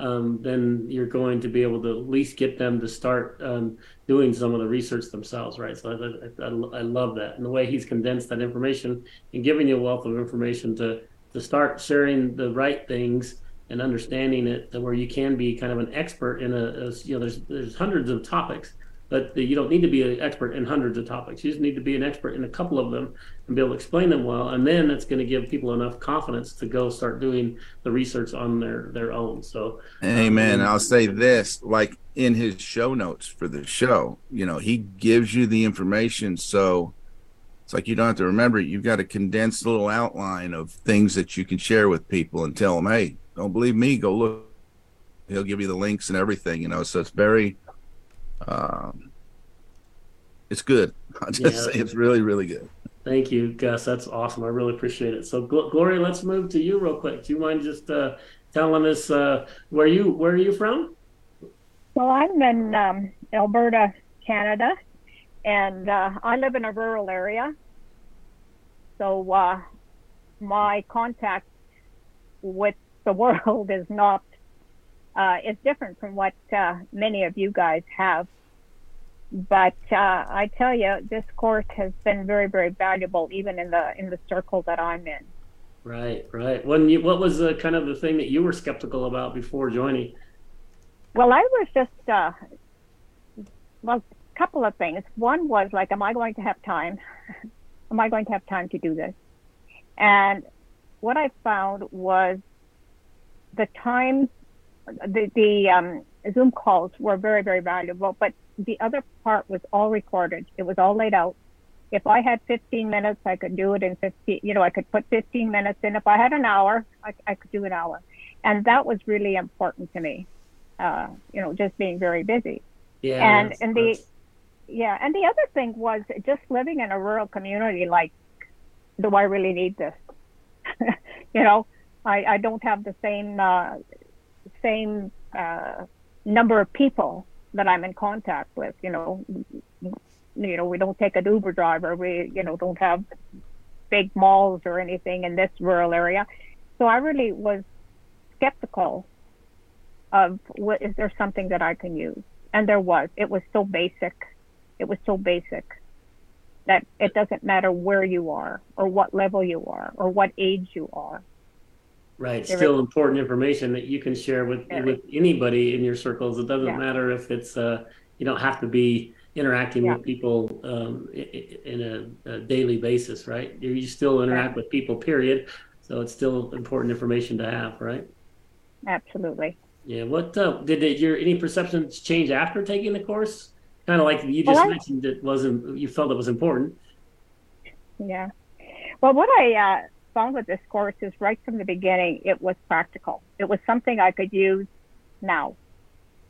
um, then you're going to be able to at least get them to start um, doing some of the research themselves, right? So I, I, I, love that. And the way he's condensed that information and giving you a wealth of information to, to start sharing the right things and understanding it where you can be kind of an expert in a, a you know, there's, there's hundreds of topics but you don't need to be an expert in hundreds of topics. You just need to be an expert in a couple of them and be able to explain them well. And then it's going to give people enough confidence to go start doing the research on their their own. So, amen. Um, I'll say this: like in his show notes for the show, you know, he gives you the information so. It's like you don't have to remember it. You've got a condensed little outline of things that you can share with people and tell them, hey, don't believe me, go look. He'll give you the links and everything, you know. So it's very um, it's good. [LAUGHS] I'll just yeah. say it's really, really good. Thank you, Gus. That's awesome. I really appreciate it. So, Gloria, let's move to you real quick. Do you mind just uh, telling us uh, where you where are you from? Well, I'm in um, Alberta, Canada, and uh, I live in a rural area. So uh, my contact with the [LAUGHS] world is not uh, is different from what uh, many of you guys have. But uh, I tell you, this course has been very, very valuable, even in the in the circle that I'm in. Right, right. When you, what was the kind of the thing that you were skeptical about before joining? Well, I was just uh, well, a couple of things. One was like, am I going to have time? [LAUGHS] am I going to have time to do this? And what I found was the times the, the um, Zoom calls were very, very valuable, but the other part was all recorded. It was all laid out. If I had 15 minutes, I could do it in 15, you know, I could put 15 minutes in. If I had an hour, I, I could do an hour. And that was really important to me, uh, you know, just being very busy. Yeah. And, and the, yeah. And the other thing was just living in a rural community, like, do I really need this? [LAUGHS] you know, I, I don't have the same uh, same uh, number of people that I'm in contact with. You know, you know, we don't take an Uber driver. We, you know, don't have big malls or anything in this rural area. So I really was skeptical of what is there something that I can use, and there was. It was so basic. It was so basic that it doesn't matter where you are or what level you are or what age you are Right. Still important information that you can share with with anybody in your circles. It doesn't yeah. matter if it's uh, you don't have to be interacting yeah. with people um, in a, a, daily basis, right? You still interact with people, period. So it's still important information to have, right? Absolutely. Yeah. What uh, did your any perceptions change after taking the course? Kind of like you just well, mentioned, it wasn't you felt it was important. Yeah. Well, what I uh, found with this course is right from the beginning, it was practical. It was something I could use now.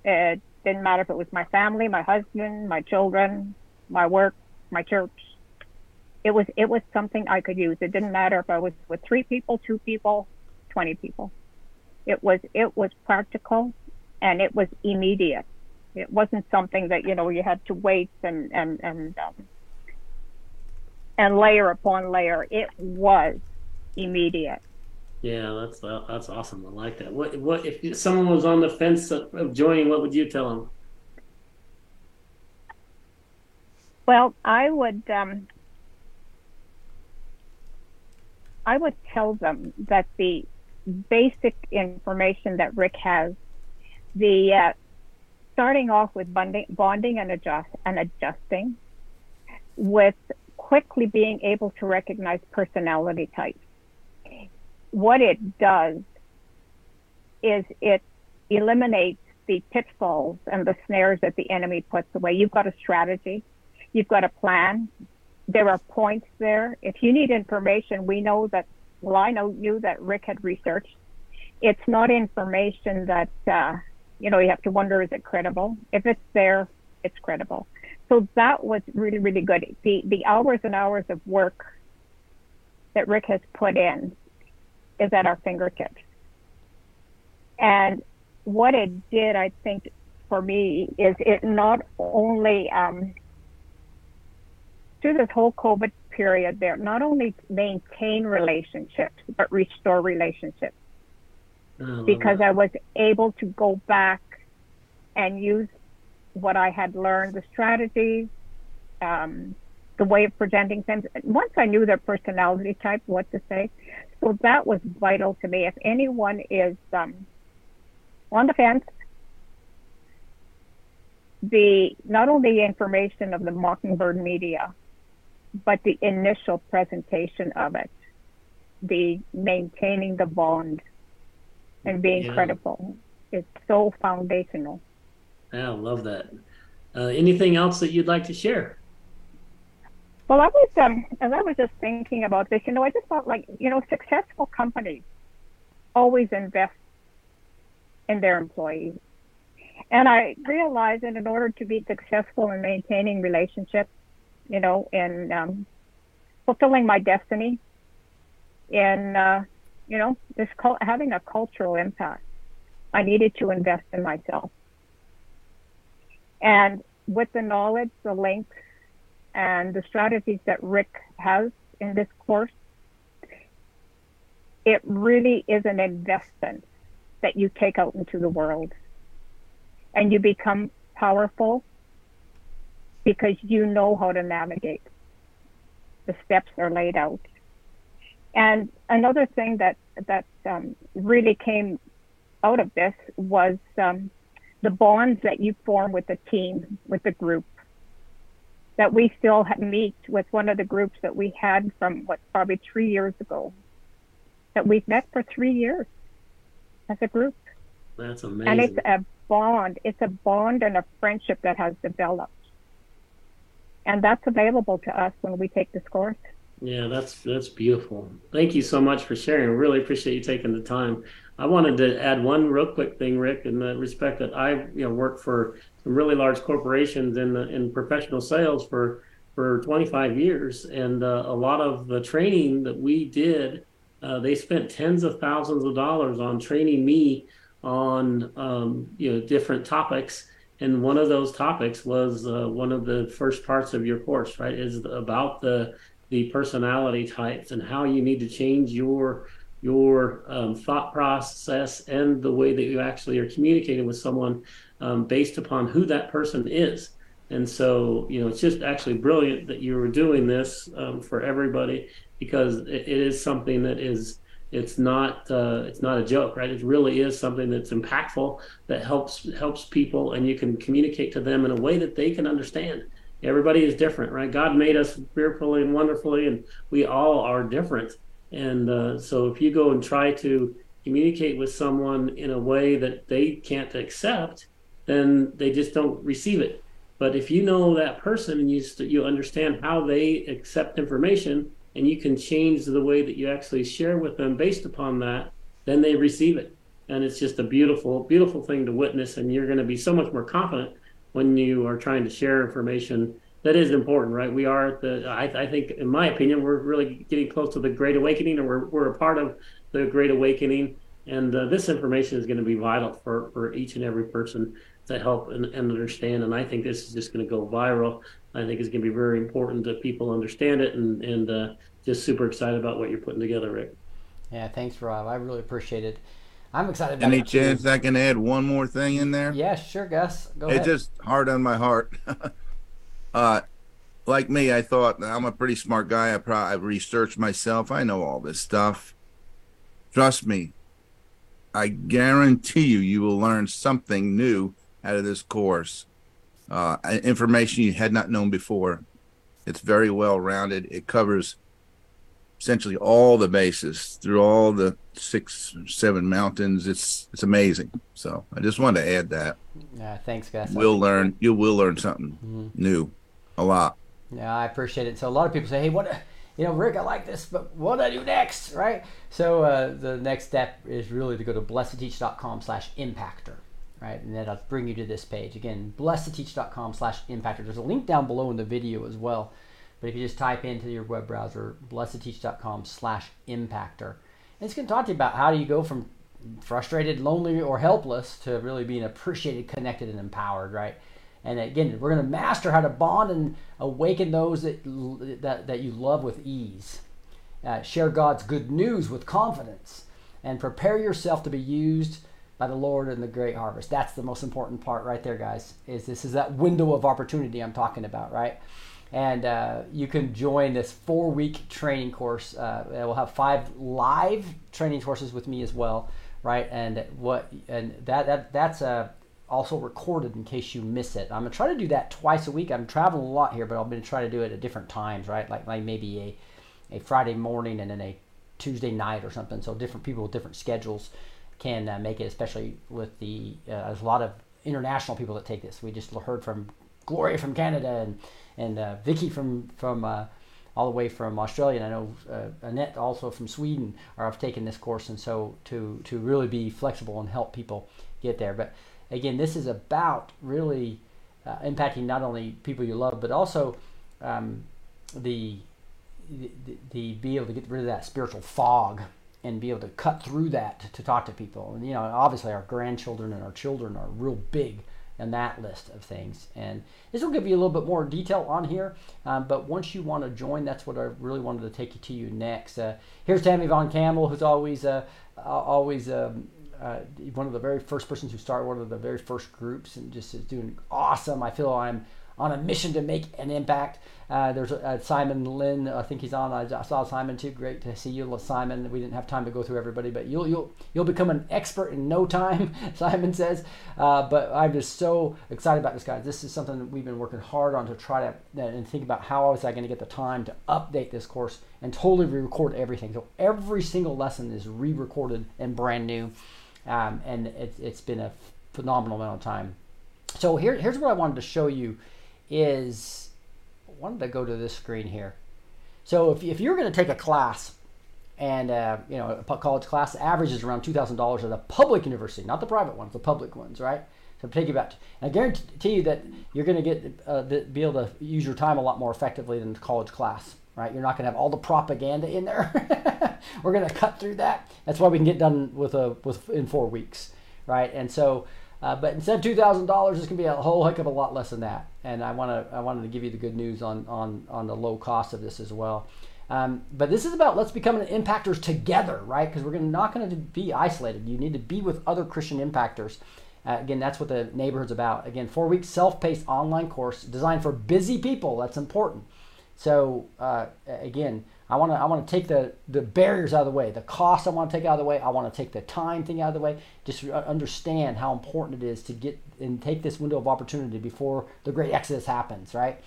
It didn't matter if it was my family, my husband, my children, my work, my church. It was it was something I could use. It didn't matter if I was with three people, two people, twenty people. It was it was practical, and it was immediate. It wasn't something that you know you had to wait and and and um, and layer upon layer. It was immediate. Yeah, that's that's awesome. I like that. What what if someone was on the fence of joining? What would you tell them? Well, I would um, I would tell them that the basic information that Rick has, the uh, starting off with bonding, bonding and adjust and adjusting, with quickly being able to recognize personality types what it does is it eliminates the pitfalls and the snares that the enemy puts away. You've got a strategy, you've got a plan. There are points there. If you need information, we know that. Well, I know you that Rick had researched. It's not information that uh, you know you have to wonder is it credible. If it's there, it's credible. So that was really really good. The the hours and hours of work that Rick has put in is at our fingertips. And what it did, I think, for me is it not only um, through this whole COVID period there, not only maintain relationships but restore relationships Oh, because I was able to go back and use what I had learned, the strategies, um, the way of presenting things. Once I knew their personality type, what to say, so that was vital to me. If anyone is um, on the fence, the not only the information of the Mockingbird media, but the initial presentation of it, the maintaining the bond and being Yeah. credible is so foundational. Yeah, I love that. Uh, anything else that you'd like to share? Well, I was um, as I was just thinking about this, you know, I just thought like, you know, successful companies always invest in their employees. And I realized that in order to be successful in maintaining relationships, you know, and um, fulfilling my destiny, in uh, you know, this cul- having a cultural impact, I needed to invest in myself. And with the knowledge, the links, and the strategies that Rick has in this course, it really is an investment that you take out into the world. And you become powerful because you know how to navigate. The steps are laid out. And another thing that that um, really came out of this was um, the bonds that you form with the team, with the group. That we still meet with one of the groups that we had from what probably three years ago. That we've met for three years as a group, That's amazing. and it's a bond. It's a bond and a friendship that has developed, and that's available to us when we take this course. Yeah, that's that's beautiful. Thank you so much for sharing. Really appreciate you taking the time. I wanted to add one real quick thing, Rick, in the respect that I've you know worked for some really large corporations in the, in professional sales for for 25 years, and uh, a lot of the training that we did, uh, they spent tens of thousands of dollars on training me on um, you know different topics. And one of those topics was uh, one of the first parts of your course, right? Is about the the personality types and how you need to change your your um, thought process and the way that you actually are communicating with someone um, based upon who that person is. And so, you know, it's just actually brilliant that you were doing this um, for everybody because it, it is something that is it's not uh, it's not a joke, right? It really is something that's impactful that helps helps people, and you can communicate to them in a way that they can understand everybody is different, right? God made us fearfully and wonderfully, and we all are different. And uh, so, if you go and try to communicate with someone in a way that they can't accept, then they just don't receive it. But if you know that person and you st- you understand how they accept information, and you can change the way that you actually share with them based upon that, then they receive it. And it's just a beautiful, beautiful thing to witness. And you're going to be so much more confident when you are trying to share information that is important, right? We are the, I, I think, in my opinion, we're really getting close to the Great Awakening, or we're, we're a part of the Great Awakening. And uh, this information is going to be vital for, for each and every person to help and, and understand. And I think this is just going to go viral. I think it's going to be very important that people understand it and, and uh, just super excited about what you're putting together, Rick. Yeah, thanks, Rob. I really appreciate it. I'm excited about Any it. chance I can add one more thing in there? Yeah, sure, Gus. Go It's ahead. just hard on my heart. [LAUGHS] uh, like me, I thought I'm a pretty smart guy. I probably I've researched myself. I know all this stuff. Trust me. I guarantee you, you will learn something new out of this course. Uh, information you had not known before. It's very well rounded. It covers essentially all the bases through all the six, seven mountains. It's it's amazing. So I just wanted to add that yeah, thanks, guys. We'll learn you will learn something new a lot Yeah, I appreciate it. So a lot of people say, "Hey, what? You know, Rick, I like this, but what do I do next?" Right? So uh, the next step is really to go to blessed2teach.com/impactor, right? And that'll bring you to this page again. blessed2teach.com/impactor. There's a link down below in the video as well. But if you just type into your web browser blessed2teach.com/impactor, it's going to talk to you about how do you go from frustrated, lonely, or helpless to really being appreciated, connected, and empowered, right? And again, we're going to master how to bond and awaken those that, that, that you love with ease. Uh, share God's good news with confidence and prepare yourself to be used by the Lord in the great harvest. That's the most important part right there, guys. Is this is that window of opportunity I'm talking about, right? And uh, you can join this four-week training course. Uh, we'll have five live training courses with me as well, right? And what and that that that's uh, also recorded in case you miss it. I'm gonna try to do that twice a week. I'm traveling a lot here, but I'm gonna try to do it at different times, right? Like like maybe a a Friday morning and then a Tuesday night or something. So different people with different schedules can uh, make it, especially with the uh, there's a lot of international people that take this. We just heard from Gloria from Canada and and uh, Vicky from from uh, all the way from Australia. And I know uh, Annette also from Sweden are have taken this course, and so to to really be flexible and help people get there. But again, this is about really uh, impacting not only people you love, but also um, the the, the be able to get rid of that spiritual fog and be able to cut through that to, talk to people. And you know, obviously our grandchildren and our children are real big in that list of things. And this will give you a little bit more detail on here. Um, but once you want to join, that's what I really wanted to take you to you next. Uh, here's Tammy Von Campbell, who's always uh, always um, uh, one of the very first persons who started one of the very first groups and just is doing awesome. I feel I'm on a mission to make an impact. Uh, there's uh, Simon Lynn. I think he's on. I, saw Simon too. Great to see you, Simon. We didn't have time to go through everybody, but you'll you'll you'll become an expert in no time. [LAUGHS] Simon says. Uh, but I'm just so excited about this guy. This is something that we've been working hard on to try to uh, and think about how was I going to get the time to update this course and totally re-record everything. So every single lesson is re-recorded and brand new, um, and it, it's been a phenomenal amount of time. So here, here's what I wanted to show you is I wanted to go to this screen here. So if, if you're going to take a class and uh, you know a college class, the average is around two thousand dollars at a public university, not the private ones, the public ones, right? So take you back. I guarantee you that you're going to get uh, be able to use your time a lot more effectively than the college class, right? You're not going to have all the propaganda in there. [LAUGHS] We're going to cut through that. That's why we can get done with a with in four weeks, right? And so uh, but instead of two thousand dollars, it's gonna be a whole heck of a lot less than that. And I wanna I wanted to give you the good news on on on the low cost of this as well. Um, but this is about let's become an impactors together, right? Because we're gonna, not going to be isolated. You need to be with other Christian impactors. Uh, again, that's what the neighborhood's about. Again, four week self paced online course designed for busy people. That's important. So uh, again, I want to I want to take the the barriers out of the way, the cost I want to take out of the way. I want to take the time thing out of the way. Just understand how important it is to get and take this window of opportunity before the great exodus happens, right?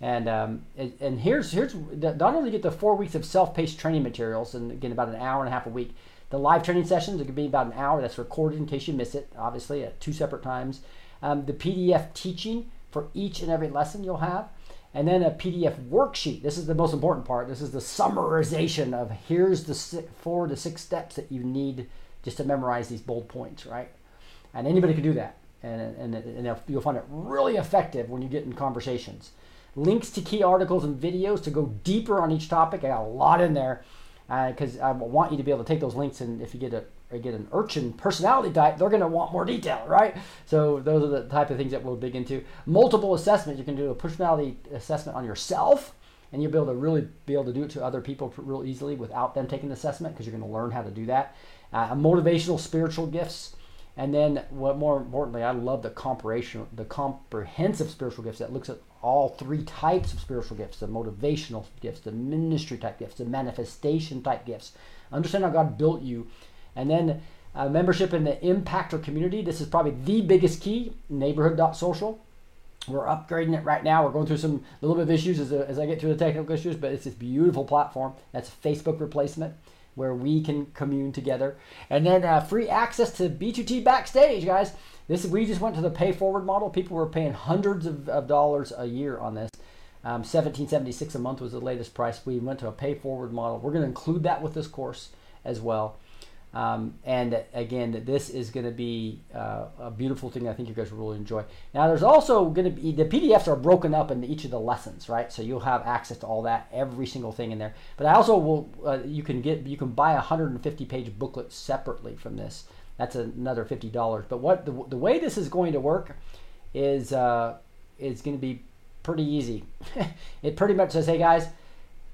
And um, and here's here's not only get the four weeks of self-paced training materials, and again about an hour and a half a week. The live training sessions it could be about an hour. That's recorded in case you miss it, obviously at two separate times. Um, the PDF teaching for each and every lesson you'll have and then a PDF worksheet. This is the most important part. This is the summarization of here's the six, four to six steps that you need just to memorize these bold points, right? And anybody can do that. And, and, and you'll find it really effective when you get in conversations. Links to key articles and videos to go deeper on each topic. I got a lot in there because uh, I want you to be able to take those links and if you get a or get an urchin personality type, they're going to want more detail, right? So those are the type of things that we'll dig into. Multiple assessment, you can do a personality assessment on yourself, and you'll be able to really be able to do it to other people real easily without them taking the assessment because you're going to learn how to do that. Uh, motivational spiritual gifts, and then what more importantly, I love the comprehension, the comprehensive spiritual gifts that looks at all three types of spiritual gifts: the motivational gifts, the ministry type gifts, the manifestation type gifts. Understand how God built you and then uh, membership in the impactor community. This is probably the biggest key, neighborhood.social. We're upgrading it right now. We're going through some a little bit of issues as, a, as I get through the technical issues, but it's this beautiful platform. That's Facebook replacement where we can commune together. And then uh, free access to B2T Backstage, guys. This we just went to the pay forward model. People were paying hundreds of, of dollars a year on this. Um, 1776 a month was the latest price. We went to a pay forward model. We're going to include that with this course as well. Um, and again, this is going to be uh, a beautiful thing. I think you guys will really enjoy. Now, there's also going to be the PDFs are broken up into each of the lessons, right? So you'll have access to all that, every single thing in there. But I also will. Uh, you can get you can buy a 150 page booklet separately from this. That's another fifty dollars. But what the, the way this is going to work is uh, is going to be pretty easy. [LAUGHS] it pretty much says, hey guys,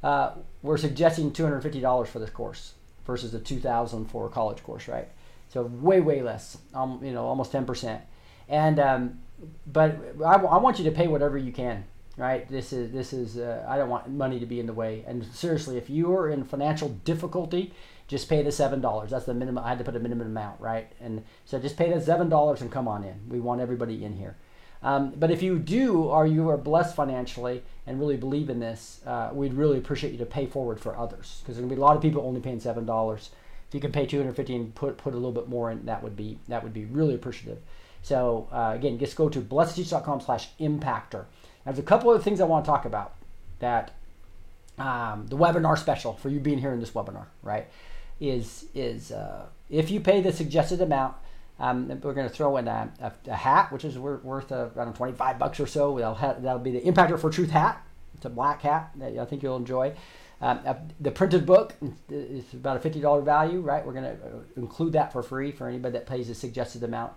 uh, we're suggesting $250 for this course versus the 2000 for a college course, right? So way, way less, um, you know, almost 10%. And, um, but I, I want you to pay whatever you can, right? This is, this is, uh, I don't want money to be in the way. And seriously, if you are in financial difficulty, just pay the seven dollars. That's the minimum. I had to put a minimum amount, right? And so just pay the seven dollars and come on in. We want everybody in here. Um, but if you do, or you are blessed financially and really believe in this, uh, we'd really appreciate you to pay forward for others because there's gonna be a lot of people only paying seven dollars. If you can pay 250 and put put a little bit more in, that would be that would be really appreciative. So uh, again, just go to blessed2teach.com slash impactor. Now there's a couple of things I want to talk about that um, the webinar special for you being here in this webinar, right? Is is uh, if you pay the suggested amount, um, we're going to throw in a, a, a, hat, which is worth, uh, around 25 bucks or so. That'll, have, that'll be the Impactor for Truth hat. It's a black hat that I think you'll enjoy. Um, uh, the printed book is about a $50 value, right? We're going to uh, include that for free for anybody that pays the suggested amount.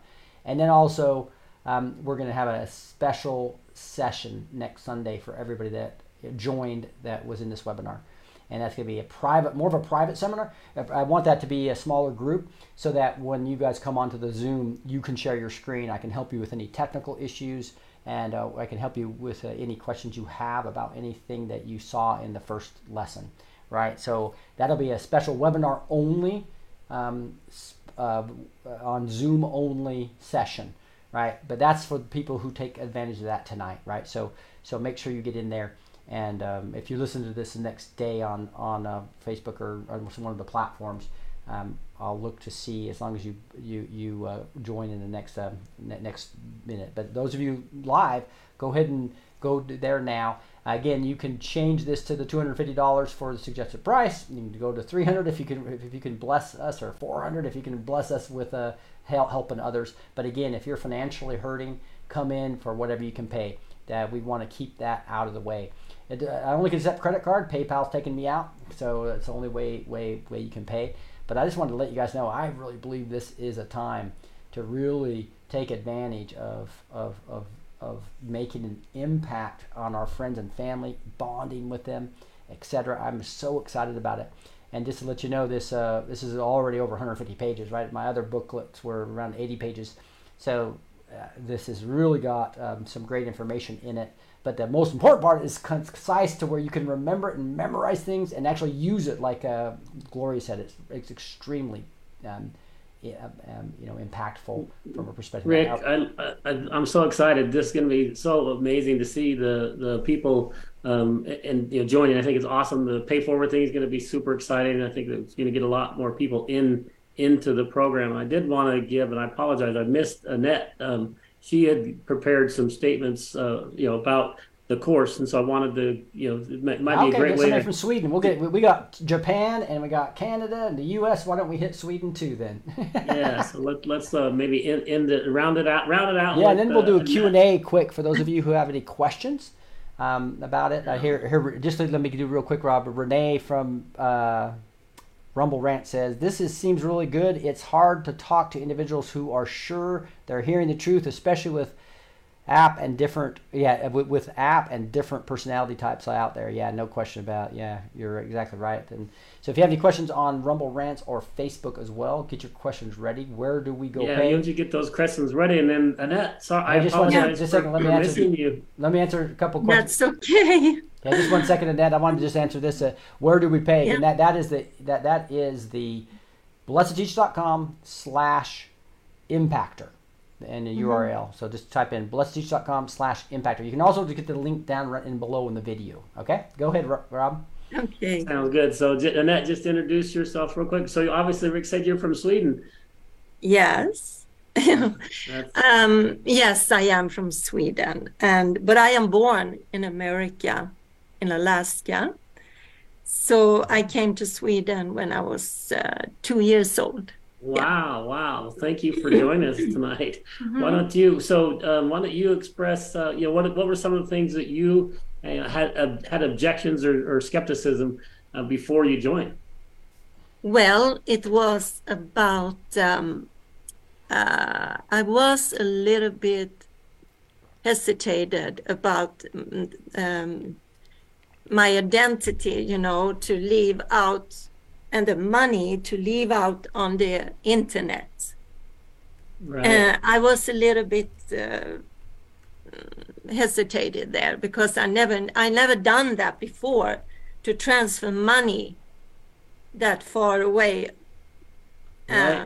And then also, um, we're going to have a special session next Sunday for everybody that joined that was in this webinar and that's going to be a private, more of a private seminar. I want that to be a smaller group so that when you guys come onto the Zoom, you can share your screen. I can help you with any technical issues, and uh, I can help you with uh, any questions you have about anything that you saw in the first lesson. Right. So that'll be a special webinar only, um, uh, on Zoom only session. Right. But that's for people who take advantage of that tonight. Right. So so make sure you get in there. And um, if you listen to this the next day on on uh, Facebook or, or one of the platforms, um, I'll look to see as long as you you you uh, join in the next uh, next minute. But those of you live, go ahead and go there now. Again, you can change this to the two hundred fifty dollars for the suggested price. You can go to three hundred if you can if you can bless us, or four hundred if you can bless us with uh, help helping others. But again, if you're financially hurting, come in for whatever you can pay. That we want to keep that out of the way. It, I only can accept credit card. PayPal's taking me out, so it's the only way way way you can pay. But I just wanted to let you guys know I really believe this is a time to really take advantage of of of of making an impact on our friends and family, bonding with them, etc. I'm so excited about it. And just to let you know, this uh, this is already over 150 pages. Right, my other booklets were around 80 pages, so uh, this has really got um, some great information in it. But the most important part is concise to where you can remember it and memorize things and actually use it. Like uh, Gloria said, it's, it's extremely um, um, you know impactful from a perspective. Rick, I, I, am so excited. This is going to be so amazing to see the the people um, and you know joining. I think it's awesome. The pay forward thing is going to be super exciting. I think it's going to get a lot more people in into the program. I did want to give, and I apologize, I missed Annette. Um, she had prepared some statements, uh, you know, about the course, and so I wanted to, you know, it might, might be a great way. To... from Sweden. We'll get. We got Japan and we got Canada and the U.S. Why don't we hit Sweden too then? [LAUGHS] yeah. So let, let's uh, maybe end, end it, round it out, round it out. Yeah, and then we'll do a Q and A quick for those of you who have any questions um, about it. Uh, here, here, just let me do real quick, Rob. Renee from. Rumble Rant says, This is, seems really good. It's hard to talk to individuals who are sure they're hearing the truth, especially with app and different yeah with, with, app and different personality types out there. Yeah no question about it. yeah you're exactly right. And so if you have any questions on rumble rants or facebook as well get your questions ready. Where do we go yeah pay? you to get those questions ready. And then annette sorry i, I just apologize want to just a second. Let me answer you. let me answer a couple questions. That's okay. [LAUGHS] Yeah just one second annette. I wanted to just answer this uh, where do we pay? Yeah. and that that is the that that is the blessed2teach.com slash impactor and a mm-hmm. URL. So just type in blessed2teach.com slash impactor. You can also get the link down right in below in the video. Okay, go ahead, Rob. Okay. Sounds good. So Annette, just introduce yourself real quick. So obviously, Rick said you're from Sweden. Yes. [LAUGHS] um, yes, I am from Sweden, and but I am born in America, in Alaska. So I came to Sweden when I was uh, two years old. Wow, wow! [LAUGHS] Thank you for joining us tonight. Why don't you? So, um, why don't you express? Uh, you know, what what were some of the things that you uh, had uh, had objections or, or skepticism uh, before you joined? Well, it was about. Um, uh, I was a little bit hesitated about um, my identity. You know, to leave out and the money to leave out on the internet. Right. Uh, I was a little bit uh, hesitated there because I never I never done that before to transfer money that far away. Uh, Right.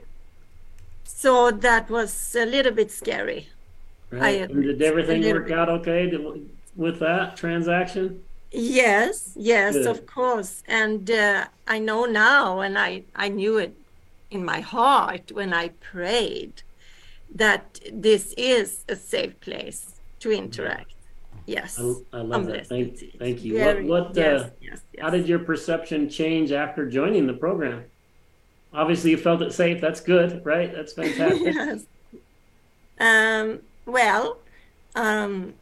so that was a little bit scary. right. Did everything work out okay Did- with that transaction? Yes, yes, Good. of course. And uh, I know now, and I, I knew it in my heart when I prayed, that this is a safe place to interact. Yes. I, I love that. Thank, thank you. Very- what what yes, uh, yes, how did your perception change after joining the program? Obviously, you felt it safe. That's good, right? That's [LAUGHS] fantastic. yes. Um, well, um,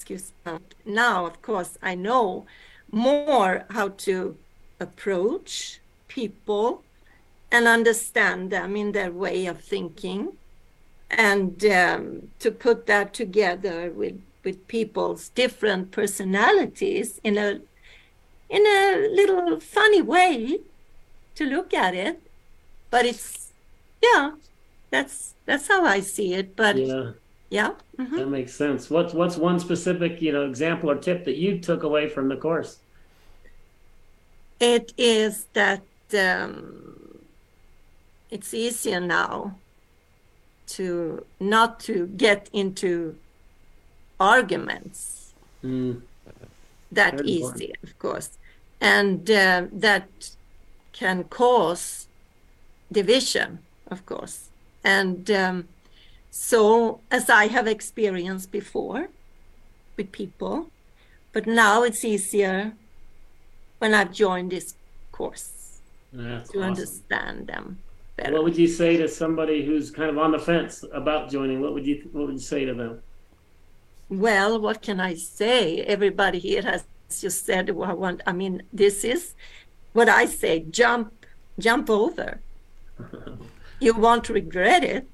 excuse. Now, of course, I know more how to approach people and understand them in their way of thinking, and um, to put that together with with people's different personalities in a in a little funny way to look at it. But it's yeah that's that's how i see it. But yeah, yeah, mhm. that makes sense. What's what's one specific you know example or tip that you took away from the course? it is that um, it's easier now to not to get into arguments Mm, that Very important. easy of course and uh, that can cause division of course and um, so as i have experienced before with people but now it's easier when i've joined this course that's to awesome. understand them better What would you say to somebody who's kind of on the fence about joining? What would you What would you say to them? Well, what can I say? Everybody here has just said what I want. I mean, this is what I say: jump, jump over. [LAUGHS] you won't regret it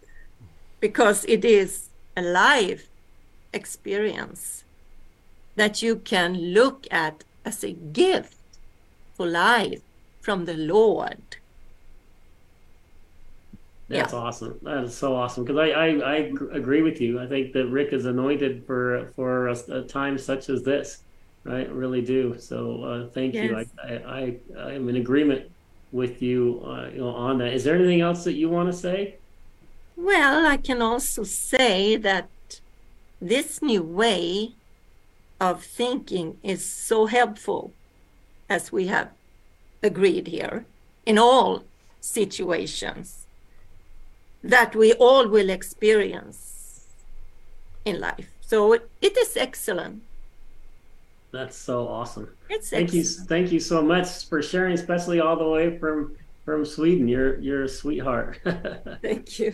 because it is a life experience that you can look at as a gift for life from the Lord. That's awesome. That is so awesome because I, I I agree with you. I think that Rick is anointed for for a, a time such as this, right? I really do. So uh, thank you. Yes. I, I I I am in agreement with you, uh, you know, on that. Is there anything else that you want to say? Well, I can also say that this new way of thinking is so helpful, as we have agreed here, in all situations that we all will experience in life. So it, it is excellent. That's so awesome. It's Thank you, thank you so much for sharing, especially all the way from from Sweden. You're you're a sweetheart. [LAUGHS] Thank you.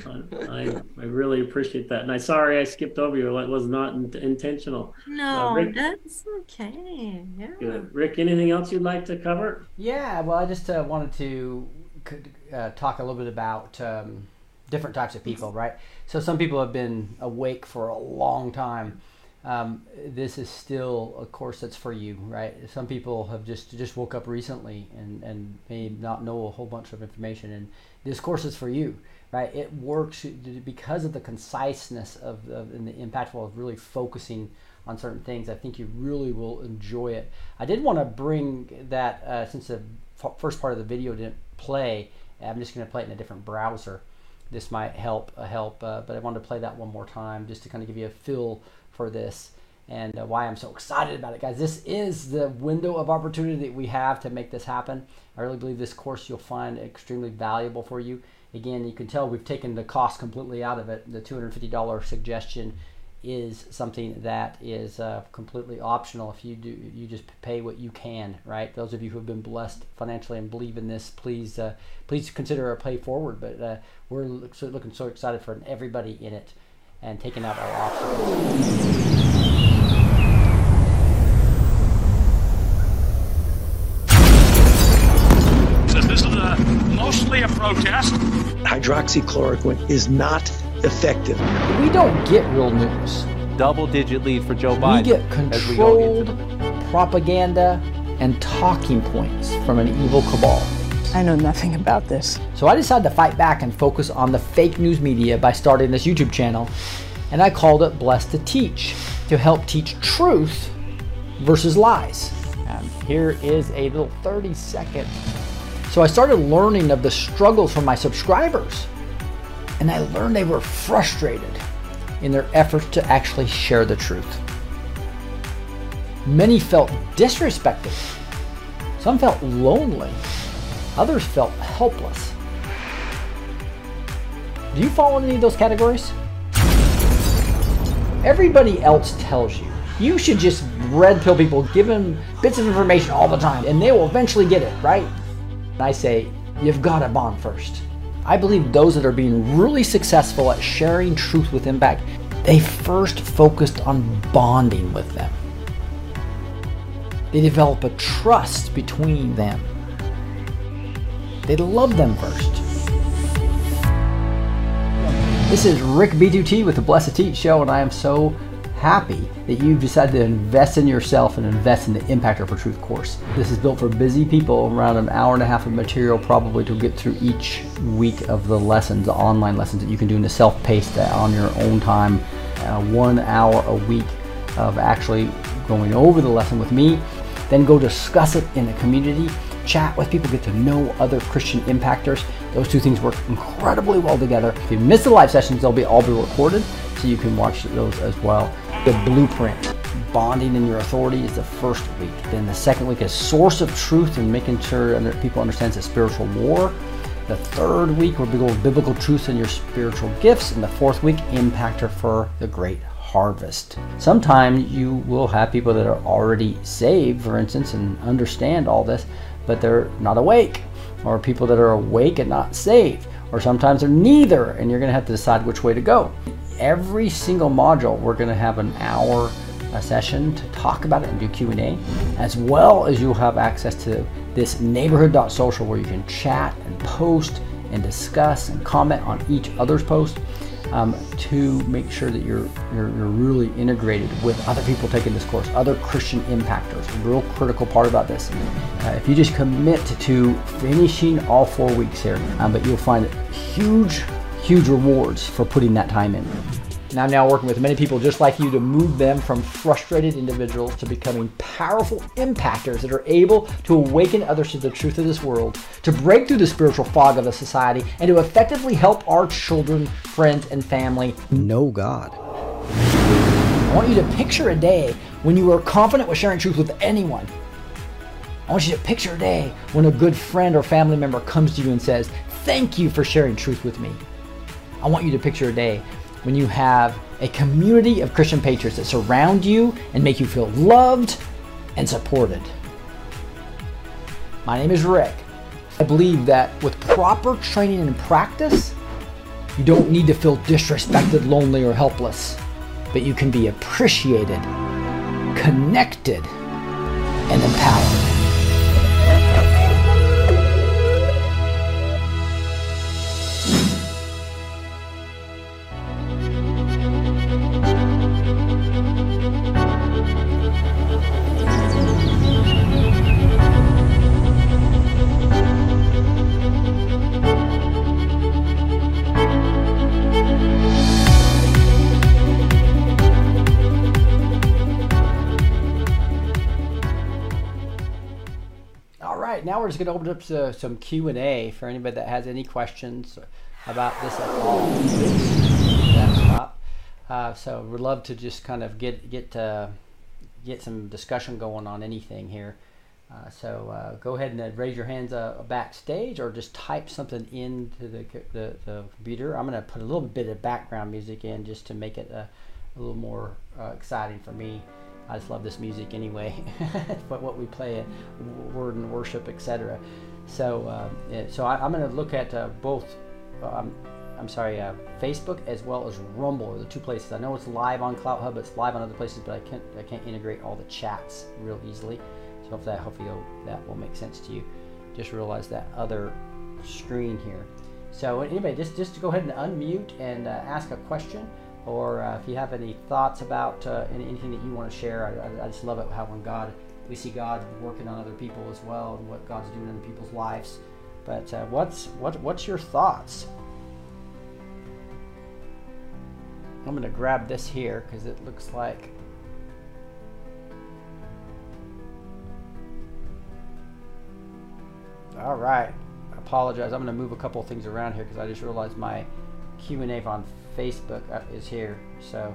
I I really appreciate that. And I sorry I skipped over you. It was not in, intentional. No, Rick- that's okay. Yeah. Good. Rick, anything else you'd like to cover? Yeah, well, I just uh, wanted to c- uh, talk a little bit about um, different types of people, right? So some people have been awake for a long time. Um, this is still a course that's for you, right? Some people have just just woke up recently and, and may not know a whole bunch of information, and this course is for you, right? It works because of the conciseness of, of and the impactful of really focusing on certain things. I think you really will enjoy it. I did want to bring that uh, since the f- first part of the video didn't play. I'm just going to play it in a different browser. This might help uh, help, uh, but I wanted to play that one more time just to kind of give you a feel for this and uh, why I'm so excited about it, guys. This is the window of opportunity that we have to make this happen. I really believe this course you'll find extremely valuable for you. Again, you can tell we've taken the cost completely out of it. The $250 suggestion is something that is uh, completely optional if you do you just pay what you can right those of you who have been blessed financially and believe in this please uh, please consider a pay forward but uh, we're looking so excited for everybody in it and taking out our obstacles this is a, mostly a protest. Hydroxychloroquine is not effective. we don't get real news Double digit lead for Joe we Biden. get as we go into controlled propaganda and talking points from an evil cabal I know nothing about this. So I decided to fight back and focus on the fake news media by starting this YouTube channel, and I called it Blessed to Teach to help teach truth versus lies. And here is a little 30 second. So I started learning of the struggles from my subscribers, and I learned they were frustrated in their efforts to actually share the truth. Many felt disrespected, some felt lonely. Others felt helpless. Do you fall in any of those categories? Everybody else tells you you should just red pill people, give them bits of information all the time, and they will eventually get it, right? And I say, you've got to bond first. I believe those that are being really successful at sharing truth with impact, they first focused on bonding with them. They develop a trust between them. They love them first. This is Rick B2T with the Blessed Teach Show, and I am so happy that you've decided to invest in yourself and invest in the Impactor for Truth course. This is built for busy people, around an hour and a half of material probably to get through each week of the lessons, the online lessons that you can do in a self-paced uh, on your own time, uh, one hour a week of actually going over the lesson with me, then go discuss it in the community chat with people, get to know other Christian impactors. Those two things work incredibly well together. If you miss the live sessions, they'll be all be recorded, so you can watch those as well. The blueprint, bonding in your authority, is the first week. Then the second week is source of truth and making sure people understand it's a spiritual war. The third week be going biblical truths and your spiritual gifts, and the fourth week, impactor for the great harvest. Sometimes you will have people that are already saved, for instance, and understand all this, but they're not awake, or people that are awake and not saved, or sometimes they're neither, and you're going to have to decide which way to go. Every single module, we're going to have an hour a session to talk about it and do Q&A, as well as you'll have access to this neighborhood.social where you can chat and post and discuss and comment on each other's post um, to make sure that you're, you're, you're really integrated with other people taking this course, other Christian impactors. A real critical part about this. Uh, if you just commit to finishing all four weeks here, um, but you'll find huge, huge rewards for putting that time in. And I'm now working with many people just like you to move them from frustrated individuals to becoming powerful impactors that are able to awaken others to the truth of this world, to break through the spiritual fog of the society, and to effectively help our children, friends, and family know God. I want you to picture a day when you are confident with sharing truth with anyone. I want you to picture a day when a good friend or family member comes to you and says, Thank you for sharing truth with me. I want you to picture a day when you have a community of Christian patriots that surround you and make you feel loved and supported. My name is Rick. I believe that with proper training and practice, you don't need to feel disrespected, lonely, or helpless, but you can be appreciated, connected, and empowered. Right, now we're just going to open up to some Q and A for anybody that has any questions about this at all. Uh, so we'd love to just kind of get get uh, get some discussion going on anything here. Uh, so uh, go ahead and uh, raise your hands backstage, or just type something into the, the, the computer. I'm going to put a little bit of background music in just to make it uh, a little more exciting for me. I just love this music anyway, [LAUGHS] but what we play, it, word and worship, etc. So, uh, so I, am going to look at uh, both. Um, I'm sorry, uh, Facebook as well as Rumble are the two places. I know it's live on Clout Hub, it's live on other places, but I can't I can't integrate all the chats real easily. So hopefully, that hopefully that will make sense to you. Just realize that other screen here. So anyway, just just go ahead and unmute and uh, ask a question, or uh, if you have any thoughts about uh, anything that you want to share. I, I, just love it how when God we see God working on other people as well, and what God's doing in people's lives. But uh, what's what what's your thoughts? I'm going to grab this here because it looks like all right I apologize I'm going to move a couple things around here because I just realized my Q&A on Facebook is here so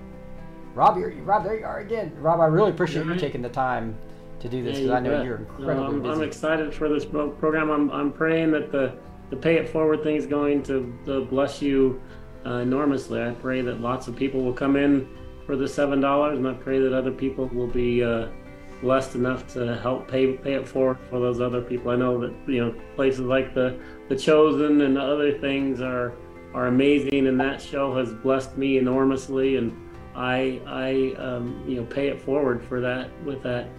Rob you're, Rob there you are again Rob I really appreciate you taking the time to do this because yeah, I know bet. you're incredibly no, I'm, busy. I'm excited for this program I'm, I'm praying that the the pay it forward thing is going to, to bless you uh, enormously. I pray that lots of people will come in for the seven dollars, and I pray that other people will be uh, blessed enough to help pay pay it forward for those other people. I know that you know places like the the Chosen and other things are are amazing, and that show has blessed me enormously, and I I um, you know pay it forward for that with that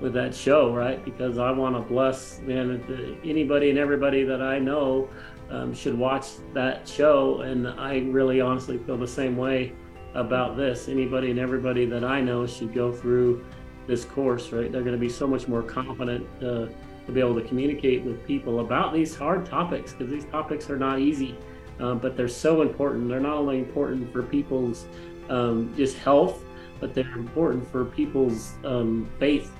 with that show, right? Because I want to bless man anybody and everybody that I know um, should watch that show. And I really honestly feel the same way about this. Anybody and everybody that I know should go through this course, right? They're going to be so much more confident uh, to be able to communicate with people about these hard topics because these topics are not easy, uh, but they're so important. They're not only important for people's um, just health, but they're important for people's um, faith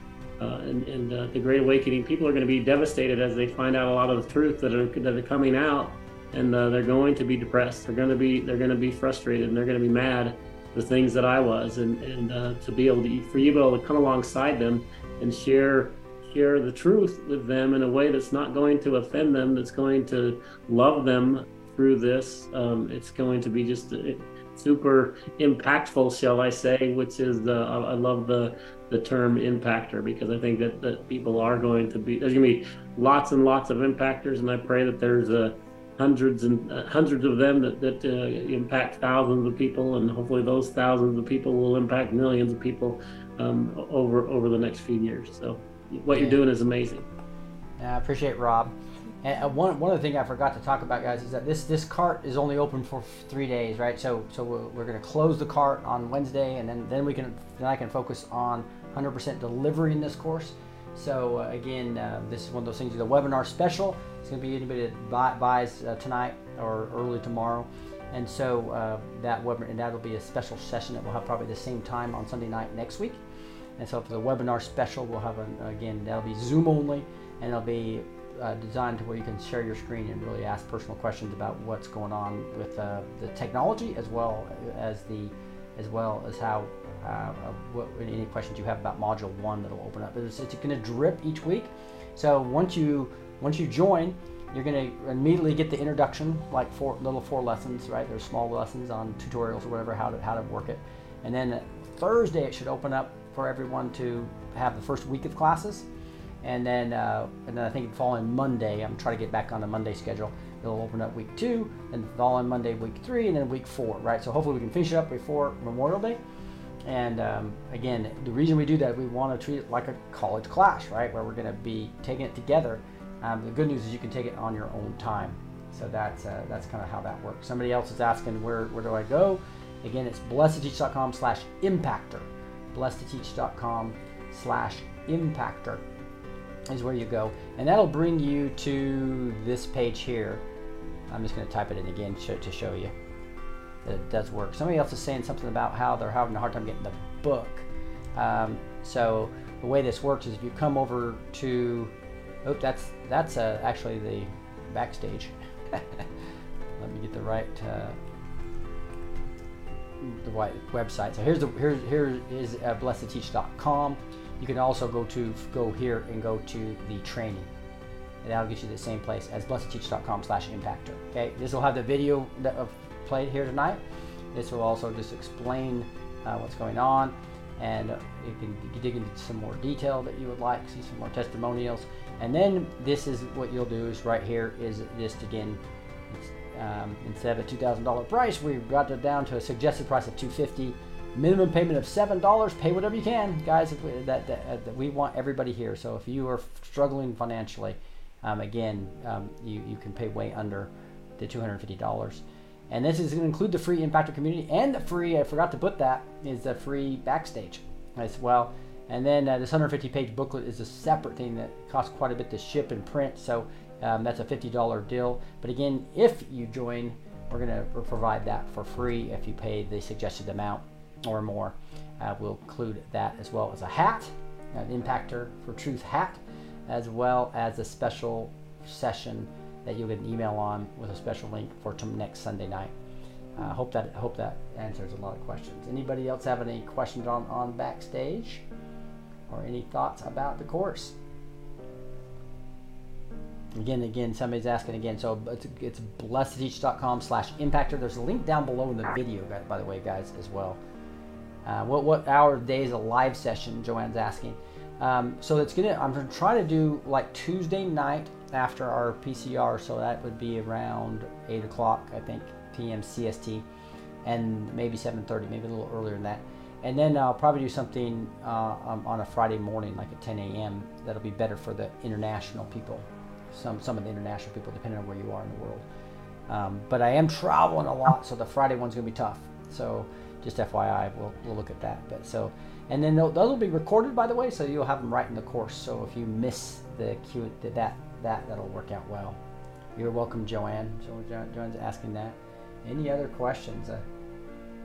uh, and, and uh, the Great Awakening, people are going to be devastated as they find out a lot of the truth that are that are coming out, and uh, they're going to be depressed. They're going to be they're going to be frustrated, and they're going to be mad. The things that I was, and and uh, to be able to for you to be able to come alongside them and share share the truth with them in a way that's not going to offend them, that's going to love them through this. Um, it's going to be just uh, super impactful, shall I say? Which is the I love the the term impactor because I think that, that people are going to be there's going to be lots and lots of impactors, and I pray that there's uh, hundreds and uh, hundreds of them that that uh, impact thousands of people, and hopefully those thousands of people will impact millions of people um, over over the next few years. So what yeah. you're doing is amazing. I appreciate Rob. And uh, one, one of the things I forgot to talk about, guys, is that this this cart is only open for three days, right? So so we're, going to close the cart on Wednesday, and then then we can then I can focus on 100% delivery in this course. So uh, again, uh, this is one of those things. The webinar special. It's going to be anybody that buy, buys uh, tonight or early tomorrow, and so uh, that webinar and that'll be a special session that we'll have probably the same time on Sunday night next week. And so for the webinar special, we'll have an, again that'll be Zoom only, and it'll be uh, designed to where you can share your screen and really ask personal questions about what's going on with uh, the technology as well as the as well as how uh, uh, what, any questions you have about module one that'll open up. It's, it's going to drip each week. So once you once you join, you're going to immediately get the introduction, like four little four lessons, right? There's small lessons on tutorials or whatever how to how to work it, and then Thursday it should open up for everyone to have the first week of classes, and then uh, and then I think the following Monday I'm trying to get back on the Monday schedule. It'll open up week two, and following Monday week three, and then week four, right? So hopefully we can finish it up before Memorial Day. And um, again, the reason we do that, we want to treat it like a college class, right? Where we're going to be taking it together. Um, the good news is you can take it on your own time. So that's uh, that's kind of how that works. Somebody else is asking where where do I go? Again, it's blessed2teach.com slash impactor. Blessed2teach.com slash impactor is where you go. And that'll bring you to this page here. I'm just going to type it in again to show you that it does work. Somebody else is saying something about how they're having a hard time getting the book. Um, so the way this works is if you come over to, oh, that's that's uh, actually the backstage. [LAUGHS] Let me get the right uh, the right website. So here's the here here is uh, blessed2teach.com. You can also go to go here and go to the training. And that'll get you to the same place as blessed2teach.com slash impactor. Okay, this will have the video of played here tonight. This will also just explain uh, what's going on, and you can dig into some more detail that you would like, see some more testimonials, and then this is what you'll do is right here is this again. Um, instead of a two thousand dollar price, we've got it down to a suggested price of two fifty. Minimum payment of seven dollars. Pay whatever you can, guys. We, that, that, that we want everybody here. So if you are struggling financially, um, again, um, you you can pay way under the two hundred fifty dollars. And this is going to include the free Impactor community and the free. I forgot to put that is the free backstage as well. And then uh, this 150 page booklet is a separate thing that costs quite a bit to ship and print. So um, that's a $50 deal. But again, if you join, we're going to provide that for free if you pay the suggested amount or more. Uh, we'll include that as well as a hat, an Impactor for Truth hat, as well as a special session that you'll get an email on with a special link for next Sunday night. I uh, hope that hope that answers a lot of questions. Anybody else have any questions on, on backstage or any thoughts about the course? Again, again, somebody's asking again. So it's, it's blessed2teach.com slash impactor. There's a link down below in the video, by the way, guys, as well. Uh, what what hour of day is a live session? Joanne's asking. Um, so it's gonna. I'm gonna try to do like Tuesday night after our PCR. So that would be around eight o'clock, I think, p.m. CST, and maybe 7:30, maybe a little earlier than that. And then I'll probably do something uh, um, on a Friday morning, like at 10 a.m. That'll be better for the international people, some some of the international people, depending on where you are in the world. Um, but I am traveling a lot, so the Friday one's gonna be tough. So just FYI, we'll, we'll look at that. But so, and then those will be recorded, by the way, so you'll have them right in the course. So if you miss the Q, that that that'll work out well. You're welcome, Joanne. So jo- Joanne's asking that. Any other questions? Uh,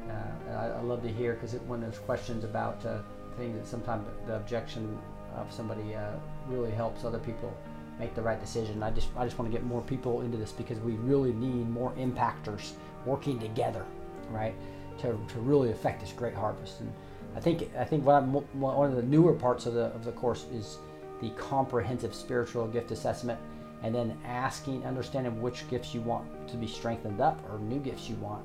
uh, I, I love to hear because when there's questions about uh, things that sometimes the objection of somebody uh, really helps other people make the right decision. I just I just want to get more people into this because we really need more impactors working together, right? To, to really affect this great harvest. And I think I think one of the newer parts of the of the course is the comprehensive spiritual gift assessment, and then asking, understanding which gifts you want to be strengthened up or new gifts you want,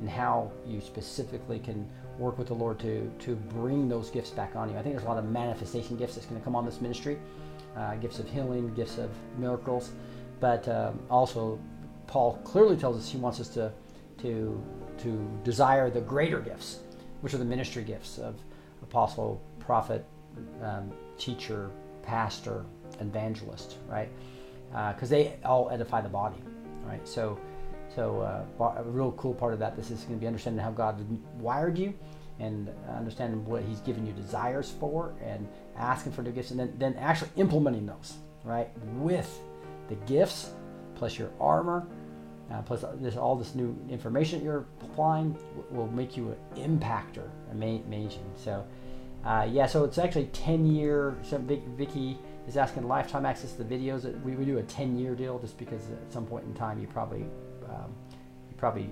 and how you specifically can work with the Lord to to bring those gifts back on you. I think there's a lot of manifestation gifts that's going to come on this ministry, uh, gifts of healing, gifts of miracles, but um, also Paul clearly tells us he wants us to to to desire the greater gifts, which are the ministry gifts of apostle, prophet, um, teacher, pastor, evangelist, right? Because uh, they all edify the body, right? So, so uh, a real cool part of that. This is going to be understanding how God wired you, and understanding what He's given you desires for, and asking for the gifts, and then then actually implementing those, right? With the gifts plus your armor uh, plus, this, all this new information you're applying will make you an impactor. Amazing. So, uh, yeah, so it's actually 10 year. So Vicky is asking lifetime access to the videos. We would do a 10 year deal just because at some point in time you probably, um, you probably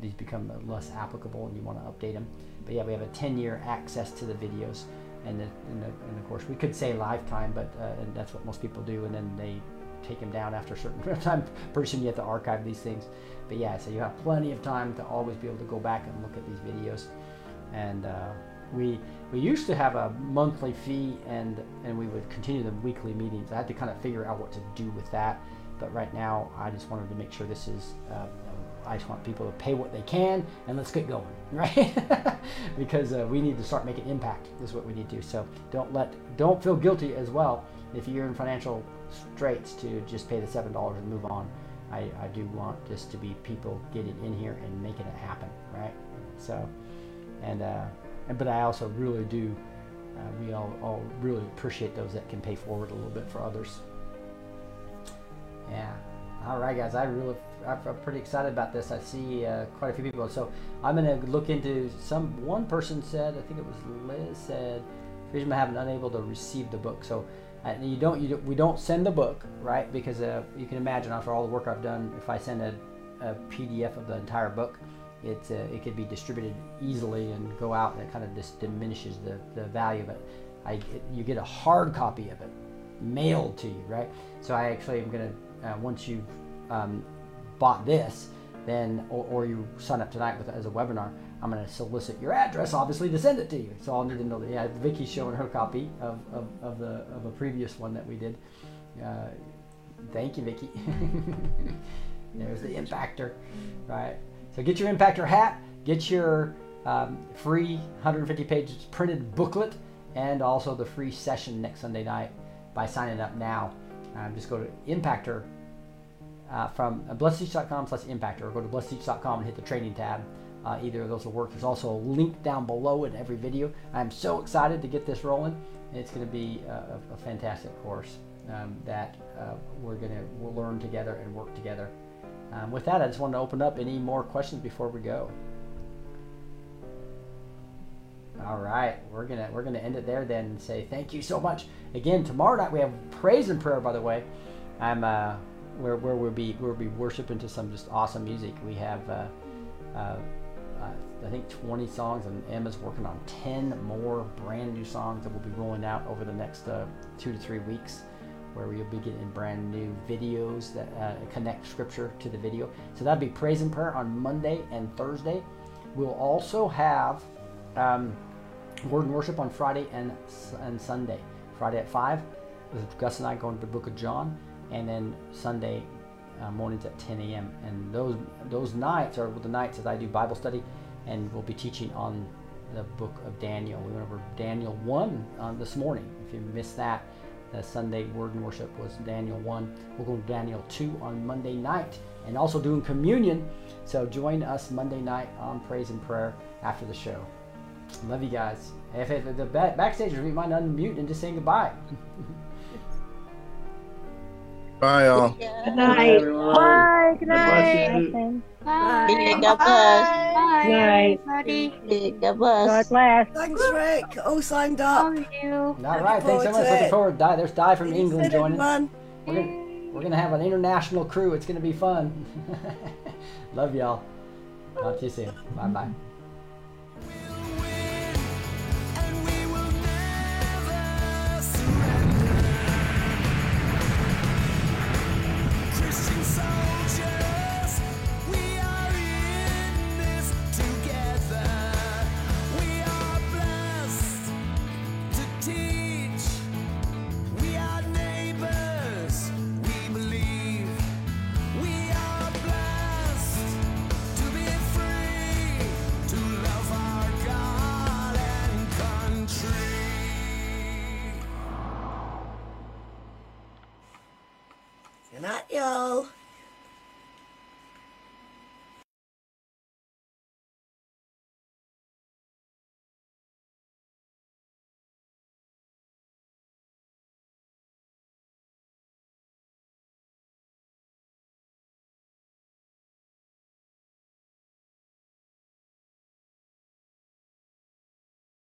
these become less applicable and you want to update them. But yeah, we have a 10 year access to the videos. And, the, and, the, and of course, we could say lifetime, but uh, that's what most people do. And then they take them down after a certain [LAUGHS] time. Pretty soon you have to archive these things. But yeah, so you have plenty of time to always be able to go back and look at these videos. And uh, we we used to have a monthly fee, and and we would continue the weekly meetings. I had to kind of figure out what to do with that. But right now, I just wanted to make sure this is. Uh, I just want people to pay what they can, and let's get going, [LAUGHS] right? [LAUGHS] because uh, we need to start making impact. Is what we need to. do. So don't let don't feel guilty as well if you're in financial straits to just pay the seven dollars and move on. I, I do want this to be people getting in here and making it happen, right? So, and uh, and but I also really do. Uh, we all, all really appreciate those that can pay forward a little bit for others. Yeah. All right, guys. I really, I'm pretty excited about this. I see uh, quite a few people. So I'm going to look into some. One person said, I think it was Liz said, reason I haven't unable to receive the book. So uh, you don't, you we don't send the book, right? Because uh, you can imagine after all the work I've done, if I send a, a PDF of the entire book, it uh, it could be distributed easily and go out, and it kind of just diminishes the, the value of it. I you get a hard copy of it mailed to you, right? So I actually am gonna uh, once you've um, bought this, then or, or, you sign up tonight with as a webinar, I'm going to solicit your address, obviously, to send it to you. So I'll need to know that. Yeah, Vicky's showing her copy of, of, of the of a previous one that we did. Uh, thank you, Vicky. [LAUGHS] There's the impactor, right? So get your impactor hat, get your um, free 150 pages printed booklet, and also the free session next Sunday night by signing up now. Um, just go to impactor uh, from uh, blessed2teach.com slash impactor or go to blessed2teach.com and hit the training tab. Uh, either of those will work. There's also a link down below in every video. I'm so excited to get this rolling. It's going to be a, a fantastic course um, that uh, we're going to we'll learn together and work together. Um, with that, I just want to open up any more questions before we go. All right, we're gonna we're gonna end it there then and say thank you so much again. Tomorrow night we have praise and prayer. By the way, I'm uh, where where we'll be we'll be worshiping to some just awesome music. We have uh, uh, I think 20 songs, and Emma's working on 10 more brand new songs that will be rolling out over the next uh, two to three weeks, where we'll be getting brand new videos that uh, connect scripture to the video. So that'll be praise and prayer on Monday and Thursday. We'll also have um, word and worship on Friday and and Sunday. Friday at five, with Gus and I going to the Book of John, and then Sunday uh, mornings at 10 a.m. And those those nights are the nights that I do Bible study, and we'll be teaching on the book of Daniel. We went over Daniel 1 um, this morning. If you missed that, the Sunday word and worship was Daniel 1. We're going to Daniel 2 on Monday night, and also doing communion. So join us Monday night on Praise and Prayer after the show. Love you guys. If, if the back, backstagers, we might unmute and just say goodbye. [LAUGHS] Bye, all. Good night. Bye. Good night. Bye. God bless. Good night. God bless. God bless. Thanks, Rick. All signed up. All right, thanks so much. Looking forward. Di, there's Di from England joining. Man. We're gonna, we're gonna have an international crew. It's gonna be fun. [LAUGHS] Love y'all. Talk to you soon. Bye bye.